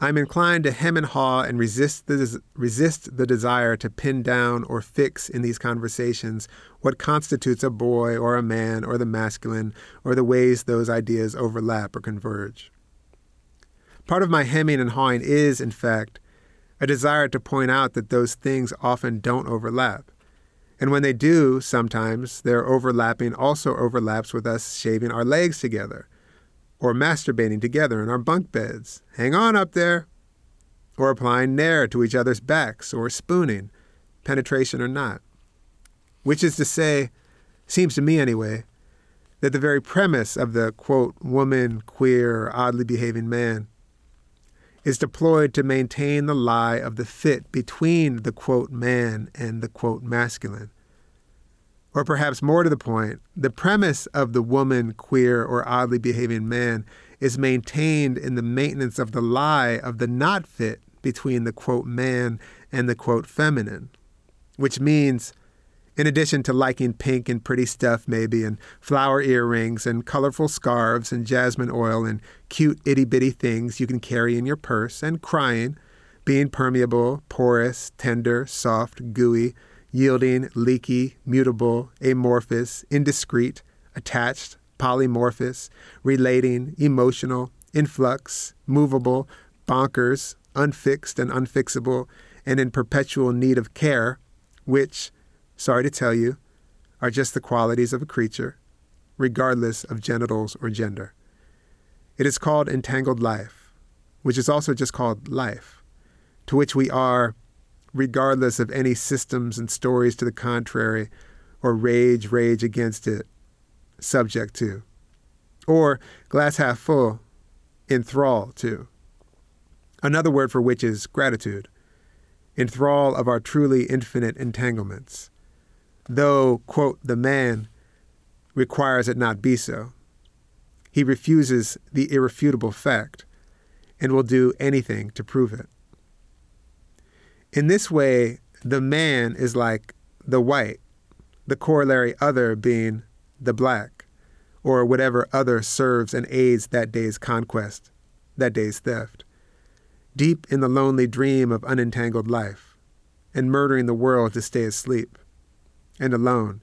I'm inclined to hem and haw and resist the, resist the desire to pin down or fix in these conversations what constitutes a boy or a man or the masculine or the ways those ideas overlap or converge. Part of my hemming and hawing is, in fact, a desire to point out that those things often don't overlap. And when they do, sometimes their overlapping also overlaps with us shaving our legs together or masturbating together in our bunk beds. Hang on up there. Or applying nair to each other's backs, or spooning, penetration or not. Which is to say, seems to me anyway, that the very premise of the quote, woman, queer, oddly behaving man is deployed to maintain the lie of the fit between the quote, man and the quote, masculine. Or perhaps more to the point, the premise of the woman, queer, or oddly behaving man is maintained in the maintenance of the lie of the not fit between the quote man and the quote feminine, which means, in addition to liking pink and pretty stuff, maybe, and flower earrings and colorful scarves and jasmine oil and cute itty bitty things you can carry in your purse, and crying, being permeable, porous, tender, soft, gooey, yielding, leaky, mutable, amorphous, indiscrete, attached, polymorphous, relating, emotional, influx, movable, bonkers, unfixed and unfixable, and in perpetual need of care, which, sorry to tell you, are just the qualities of a creature, regardless of genitals or gender. It is called entangled life, which is also just called life, to which we are regardless of any systems and stories to the contrary, or rage, rage against it, subject to. Or glass half full, enthrall to. Another word for which is gratitude, enthrall of our truly infinite entanglements. Though, quote, the man requires it not be so. He refuses the irrefutable fact and will do anything to prove it. In this way, the man is like the white, the corollary other being the black, or whatever other serves and aids that day's conquest, that day's theft. Deep in the lonely dream of unentangled life, and murdering the world to stay asleep, and alone,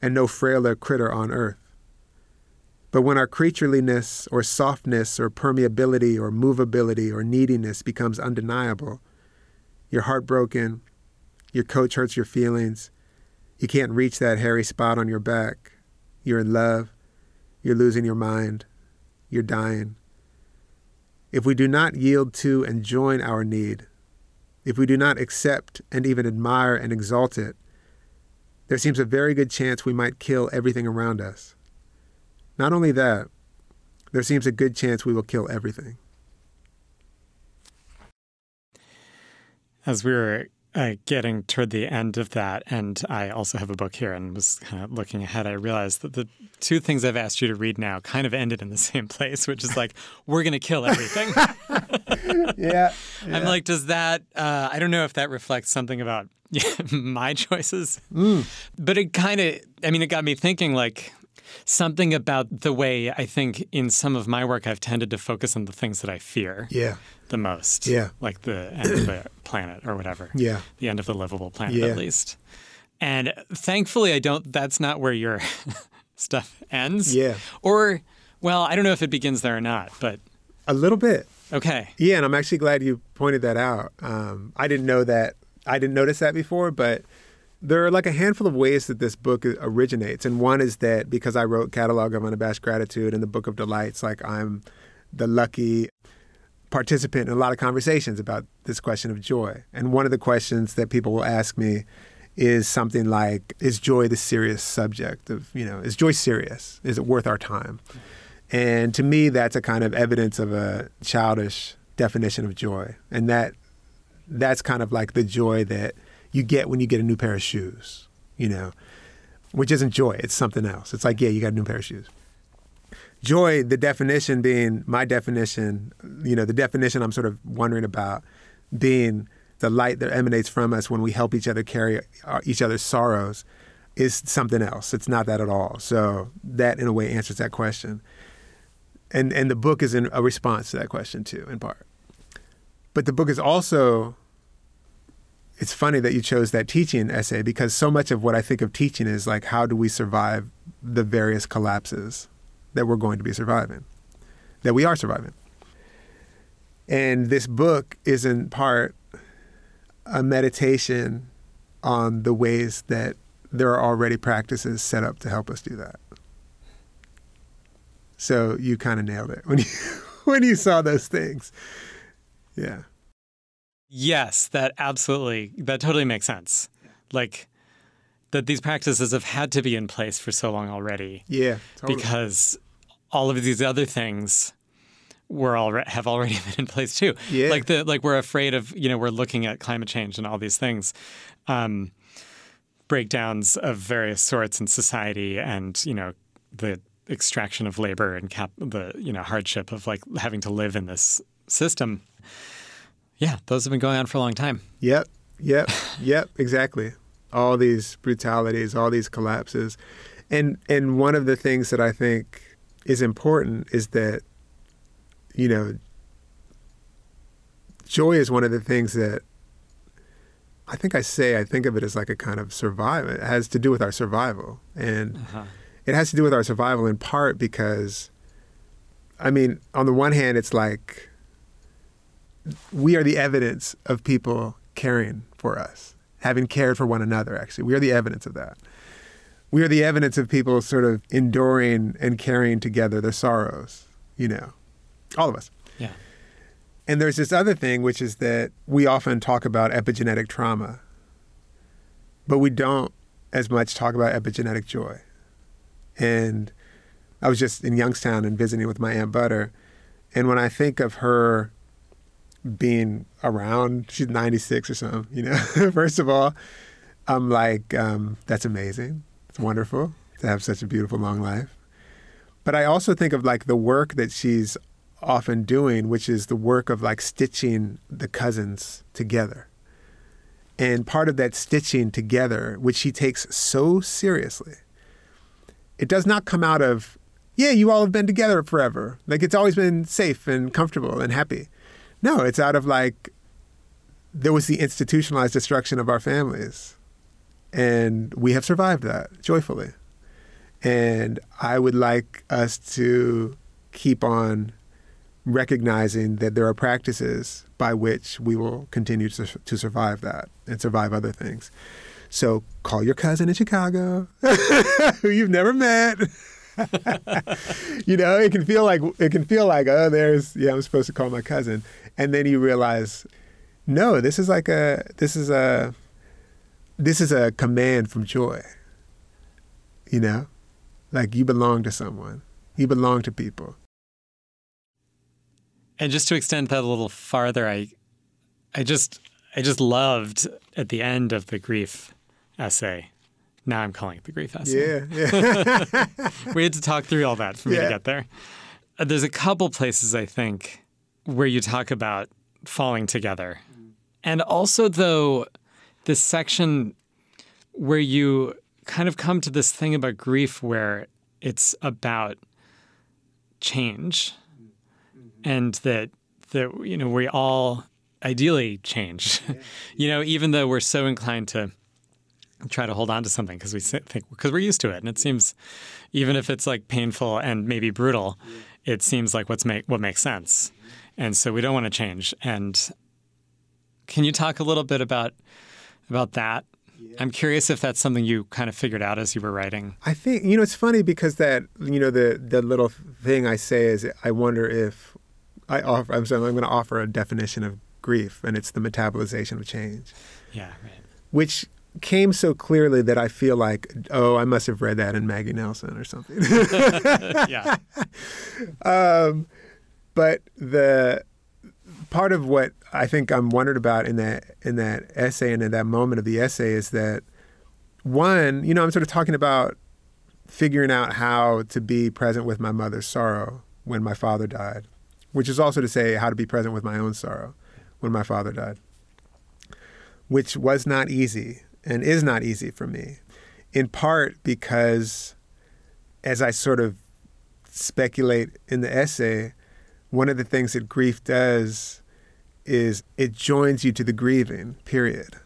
and no frailer critter on earth. But when our creatureliness or softness or permeability or movability or neediness becomes undeniable, you're heartbroken. Your coach hurts your feelings. You can't reach that hairy spot on your back. You're in love. You're losing your mind. You're dying. If we do not yield to and join our need, if we do not accept and even admire and exalt it, there seems a very good chance we might kill everything around us. Not only that, there seems a good chance we will kill everything. As we were uh, getting toward the end of that, and I also have a book here and was kind of looking ahead, I realized that the two things I've asked you to read now kind of ended in the same place, which is like, we're going to kill everything. Yeah. I'm like, does that, uh, I don't know if that reflects something about my choices, but it kind of, I mean, it got me thinking like, Something about the way I think in some of my work I've tended to focus on the things that I fear Yeah. the most. Yeah. Like the end of the planet or whatever. Yeah. The end of the livable planet Yeah. at least. And thankfully I don't that's not where your stuff ends. Yeah. Or well, I don't know if it begins there or not, but A little bit. okay. Yeah, and I'm actually glad you pointed that out. Um, I didn't know that. I didn't notice that before, but there are like a handful of ways that this book uh, originates, and one is that because I wrote Catalog of Unabashed Gratitude and the Book of Delights, like I'm the lucky participant in a lot of conversations about this question of joy. And one of the questions that people will ask me is something like, "Is joy the serious subject of you know? Is joy serious? Is it worth our time?" And to me, that's a kind of evidence of a childish definition of joy. And that that's kind of like the joy that you get when you get a new pair of shoes, you know, which isn't joy, it's something else. It's like, yeah, you got a new pair of shoes. Joy, the definition being my definition, you know, the definition I'm sort of wondering about being the light that emanates from us when we help each other carry uh, each other's sorrows is something else. It's not that at all. So that, in a way, answers that question and and the book is in a response to that question too, in part. But the book is also. It's funny that you chose that teaching essay because so much of what I think of teaching is like how do we survive the various collapses that we're going to be surviving, that we are surviving. And this book is in part a meditation on the ways that there are already practices set up to help us do that. So you kind of nailed it when you when you saw those things. Yeah. Yes, that absolutely that totally makes sense. Like that these practices have had to be in place for so long already Yeah. Totally. because all of these other things were already have already been in place too. Yeah. Like the like we're afraid of you know we're looking at climate change and all these things, um, breakdowns of various sorts in society, and you know the extraction of labor and cap the you know hardship of like having to live in this system. Yeah, those have been going on for a long time. Yep. Yep. yep. Exactly. All these brutalities, all these collapses, and and one of the things that I think is important is that, you know, joy is one of the things that I think I say I think of it as like a kind of survival. It has to do with our survival, and Uh-huh. it has to do with our survival in part because, I mean, on the one hand, it's like we are the evidence of people caring for us, having cared for one another, actually. We are the evidence of that. We are the evidence of people sort of enduring and carrying together their sorrows, you know, all of us. Yeah. And there's this other thing, which is that we often talk about epigenetic trauma, but we don't as much talk about epigenetic joy. And I was just in Youngstown and visiting with my Aunt Butter. And when I think of her being around, she's 96 or something, you know, first of all, I'm like, um, that's amazing. It's wonderful to have such a beautiful long life. But I also think of like the work that she's often doing, which is the work of like stitching the cousins together. And part of that stitching together, which she takes so seriously, it does not come out of, yeah, you all have been together forever. Like it's always been safe and comfortable and happy. No, it's out of like, there was the institutionalized destruction of our families. And we have survived that joyfully. And I would like us to keep on recognizing that there are practices by which we will continue to, to survive that and survive other things. So call your cousin in Chicago who you've never met. you know, it can feel like it can feel like oh, there's yeah, I'm supposed to call my cousin, and then you realize No, this is like a this is a this is a command from joy. You know? Like you belong to someone. You belong to people. And just to extend that a little farther, I I just I just loved at the end of the grief essay. Now I'm calling it the grief essay. Yeah, yeah. we had to talk through all that for me Yeah. to get there. Uh, There's a couple places I think where you talk about falling together. Mm-hmm. And also though this section where you kind of come to this thing about grief where it's about change mm-hmm. Mm-hmm. and that that you know we all ideally change. you know, even though we're so inclined to try to hold on to something because we think because we're used to it, and it seems even if it's like painful and maybe brutal, it seems like what's make what makes sense, and so we don't want to change. And can you talk a little bit about about that? I'm curious if that's something you kind of figured out as you were writing. I think you know it's funny because that you know the the little thing I say is I wonder if I offer I'm sorry, I'm going to offer a definition of grief and it's the metabolization of change, Yeah, right. which came so clearly that I feel like oh I must have read that in Maggie Nelson or something. yeah, um, but the part of what I think I'm wondered about in that in that essay and in that moment of the essay is that one, you know, I'm sort of talking about figuring out how to be present with my mother's sorrow when my father died, which is also to say how to be present with my own sorrow when my father died, which was not easy and is not easy for me, in part because as I sort of speculate in the essay, one of the things that grief does is it joins you to the grieving, period.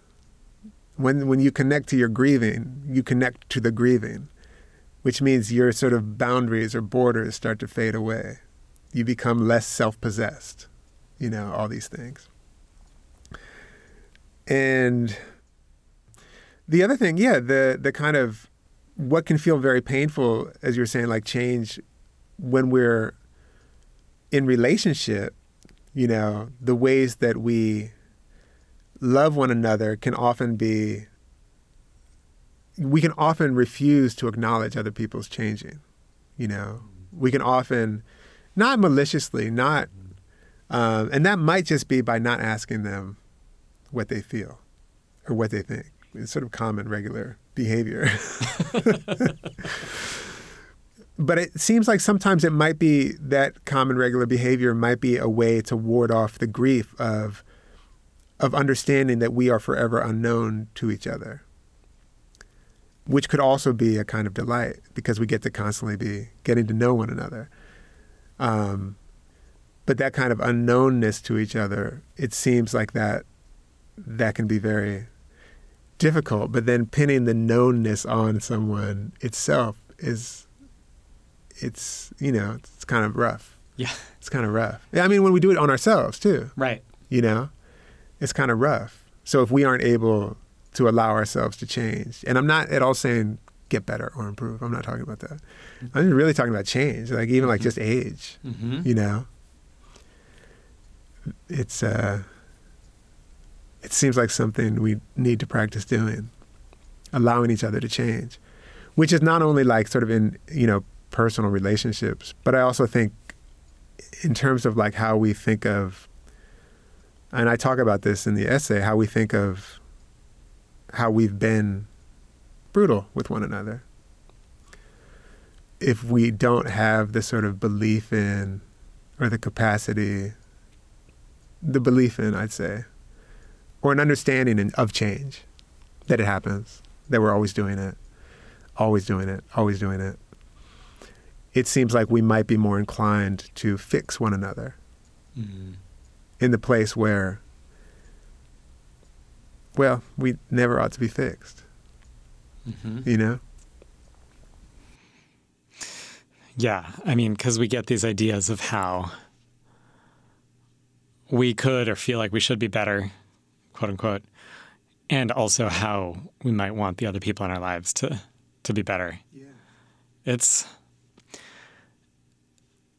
When when you connect to your grieving, you connect to the grieving, which means your sort of boundaries or borders start to fade away. You become less self-possessed, you know, all these things. And the other thing, yeah, the the kind of what can feel very painful, as you're saying, like change when we're in relationship, you know, the ways that we love one another can often be, we can often refuse to acknowledge other people's changing. You know, we can often, not maliciously, not, um, and that might just be by not asking them what they feel or what they think. It's sort of common, regular behavior. but it seems like sometimes it might be that common regular behavior might be a way to ward off the grief of of understanding that we are forever unknown to each other which could also be a kind of delight because we get to constantly be getting to know one another. Um, but that kind of unknownness to each other it seems like that that can be very difficult. But then pinning the knownness on someone itself is it's you know it's kind of rough. Yeah, it's kind of rough. Yeah i mean when we do it on ourselves too. Right. you know? It's kind of rough. So if we aren't able to allow ourselves to change and i'm not at all saying get better or improve. I'm not talking about that. I'm really talking about change like even like just age hmm you know? It's uh it seems like something we need to practice doing allowing each other to change which is not only like sort of in you know personal relationships but i also think in terms of like how we think of and i talk about this in the essay how we think of how we've been brutal with one another. If we don't have the sort of belief in or the capacity the belief in i'd say or an understanding in, of change that it happens that we're always doing it always doing it always doing it it seems like we might be more inclined to fix one another hmm in the place where well we never ought to be fixed. Hmm you know? Yeah, I mean, because we get these ideas of how we could or feel like we should be better, quote unquote, and also how we might want the other people in our lives to to be better. yeah. It's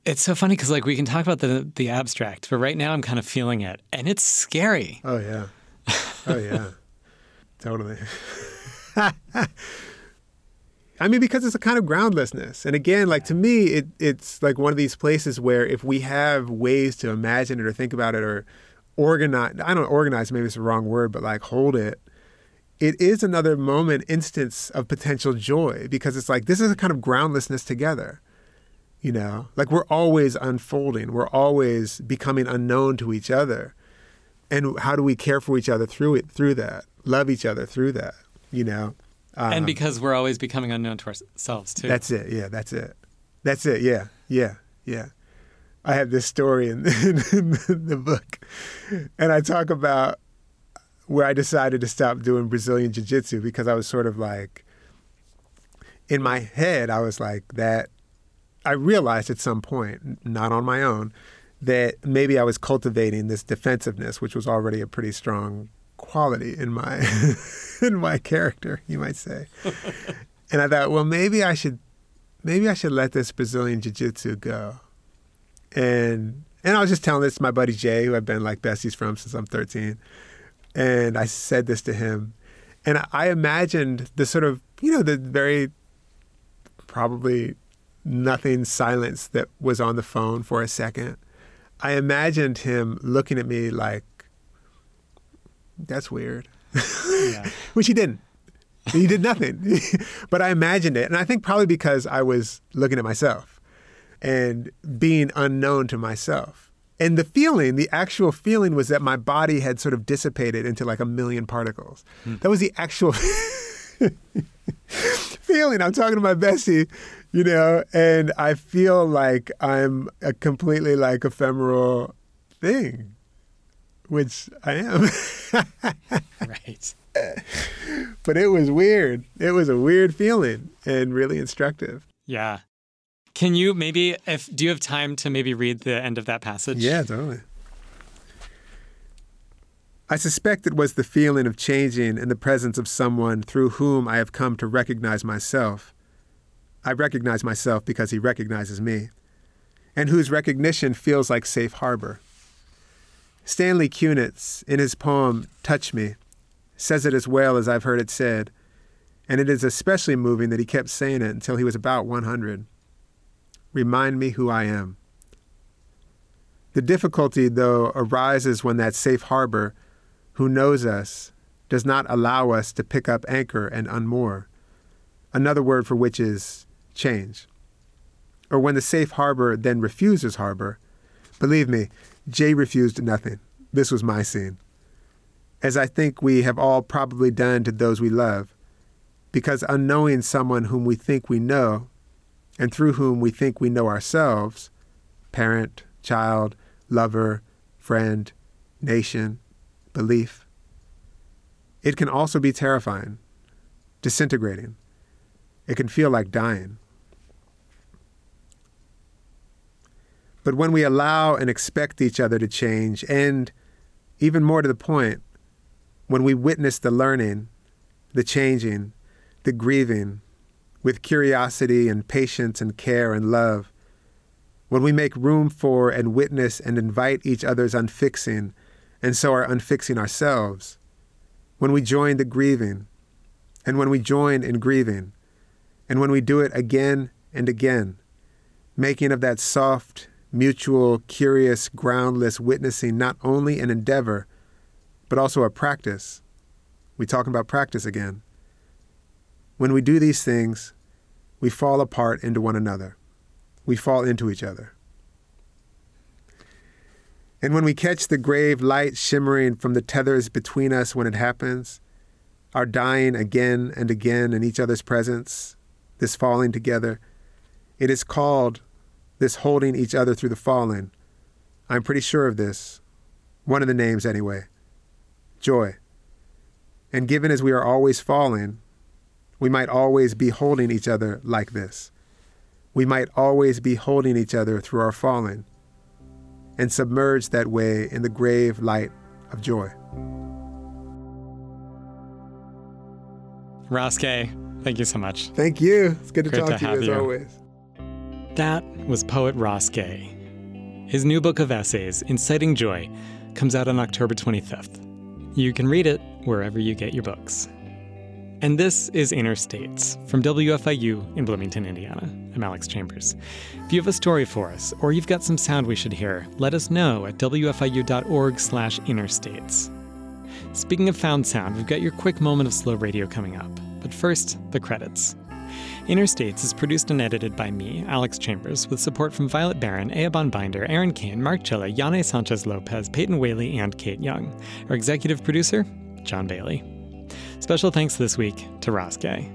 It's so funny because like we can talk about the the abstract, but right now I'm kind of feeling it, and it's scary. Oh yeah. Oh yeah. totally. I mean, because it's a kind of groundlessness, and again, like to me, it it's like one of these places where if we have ways to imagine it or think about it or organize, I don't organize maybe it's the wrong word, but like hold it. It is another moment, instance of potential joy because it's like this is a kind of groundlessness together. You know, like we're always unfolding, we're always becoming unknown to each other, and how do we care for each other through it, through that, love each other through that? You know. Um, and because we're always becoming unknown to ourselves too. That's it. Yeah, that's it. That's it. Yeah, yeah, yeah. I have this story in, in the book, and I talk about where I decided to stop doing Brazilian Jiu Jitsu because I was sort of like, in my head, I was like, that. I realized at some point, not on my own, that maybe I was cultivating this defensiveness, which was already a pretty strong quality in my in my character, you might say. and I thought, well, maybe I should maybe I should let this Brazilian jiu-jitsu go. And and I was just telling this to my buddy Jay, who I've been like besties from since I'm 13. And I said this to him. And I imagined the sort of, you know, the very probably nothing silence that was on the phone for a second. I imagined him looking at me like, that's weird. Yeah. Which he didn't. He did nothing. but I imagined it. And I think probably because I was looking at myself and being unknown to myself. And the feeling, the actual feeling was that my body had sort of dissipated into like a million particles. Hmm. That was the actual feeling. I'm talking to my bestie, you know, and I feel like I'm a completely like ephemeral thing, which I am. right. But it was weird. It was a weird feeling and really instructive. Yeah. Can you maybe if do you have time to maybe read the end of that passage? Yeah, totally. I suspect it was the feeling of changing in the presence of someone through whom I have come to recognize myself. I recognize myself because he recognizes me, and whose recognition feels like safe harbor. Stanley Kunitz, in his poem Touch Me, says it as well as I've heard it said, and it is especially moving that he kept saying it until he was about 100. Remind me who I am. The difficulty, though, arises when that safe harbor who knows us does not allow us to pick up anchor and unmoor, another word for which is change. Or when the safe harbor then refuses harbor, believe me, Jay refused nothing. This was my scene. As I think we have all probably done to those we love, because unknowing someone whom we think we know, and through whom we think we know ourselves parent, child, lover, friend, nation, belief. It can also be terrifying, disintegrating. It can feel like dying. But when we allow and expect each other to change, and even more to the point, when we witness the learning, the changing, the grieving, with curiosity and patience and care and love, when we make room for and witness and invite each other's unfixing and so are unfixing ourselves. When we join the grieving, and when we join in grieving, and when we do it again and again, making of that soft, mutual, curious, groundless witnessing not only an endeavor, but also a practice. We talk about practice again. When we do these things, we fall apart into one another. We fall into each other. And when we catch the grave light shimmering from the tethers between us when it happens, our dying again and again in each other's presence, this falling together, it is called this holding each other through the falling. I'm pretty sure of this. One of the names, anyway. Joy. And given as we are always falling, we might always be holding each other like this. We might always be holding each other through our falling and submerged that way in the grave light of joy. Ross thank you so much. Thank you. It's good to Great talk to to, you as you. always. That was poet Ross Gay. His new book of essays, Inciting Joy, comes out on October 25th. You can read it wherever you get your books. And this is Inner States from WFIU in Bloomington, Indiana. I'm Alex Chambers. If you have a story for us, or you've got some sound we should hear, let us know at wfiu.org slash innerstates. Speaking of found sound, we've got your quick moment of slow radio coming up. But first, the credits. Inner States is produced and edited by me, Alex Chambers, with support from Violet Barron, Eoban Binder, Aaron Kane, Mark Chilla, Yane Sanchez Lopez, Peyton Whaley, and Kate Young. Our executive producer, John Bailey. Special thanks this week to Gay.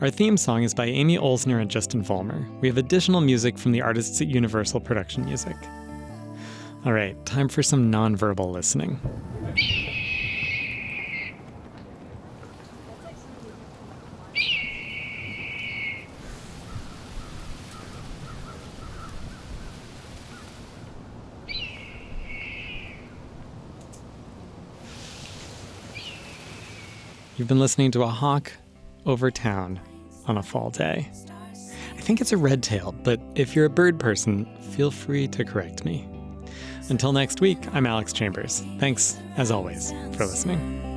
Our theme song is by Amy Olsner and Justin Vollmer. We have additional music from the artists at Universal Production Music. All right, time for some nonverbal listening. You've been listening to a hawk over town on a fall day. I think it's a red tail, but if you're a bird person, feel free to correct me. Until next week, I'm Alex Chambers. Thanks, as always, for listening.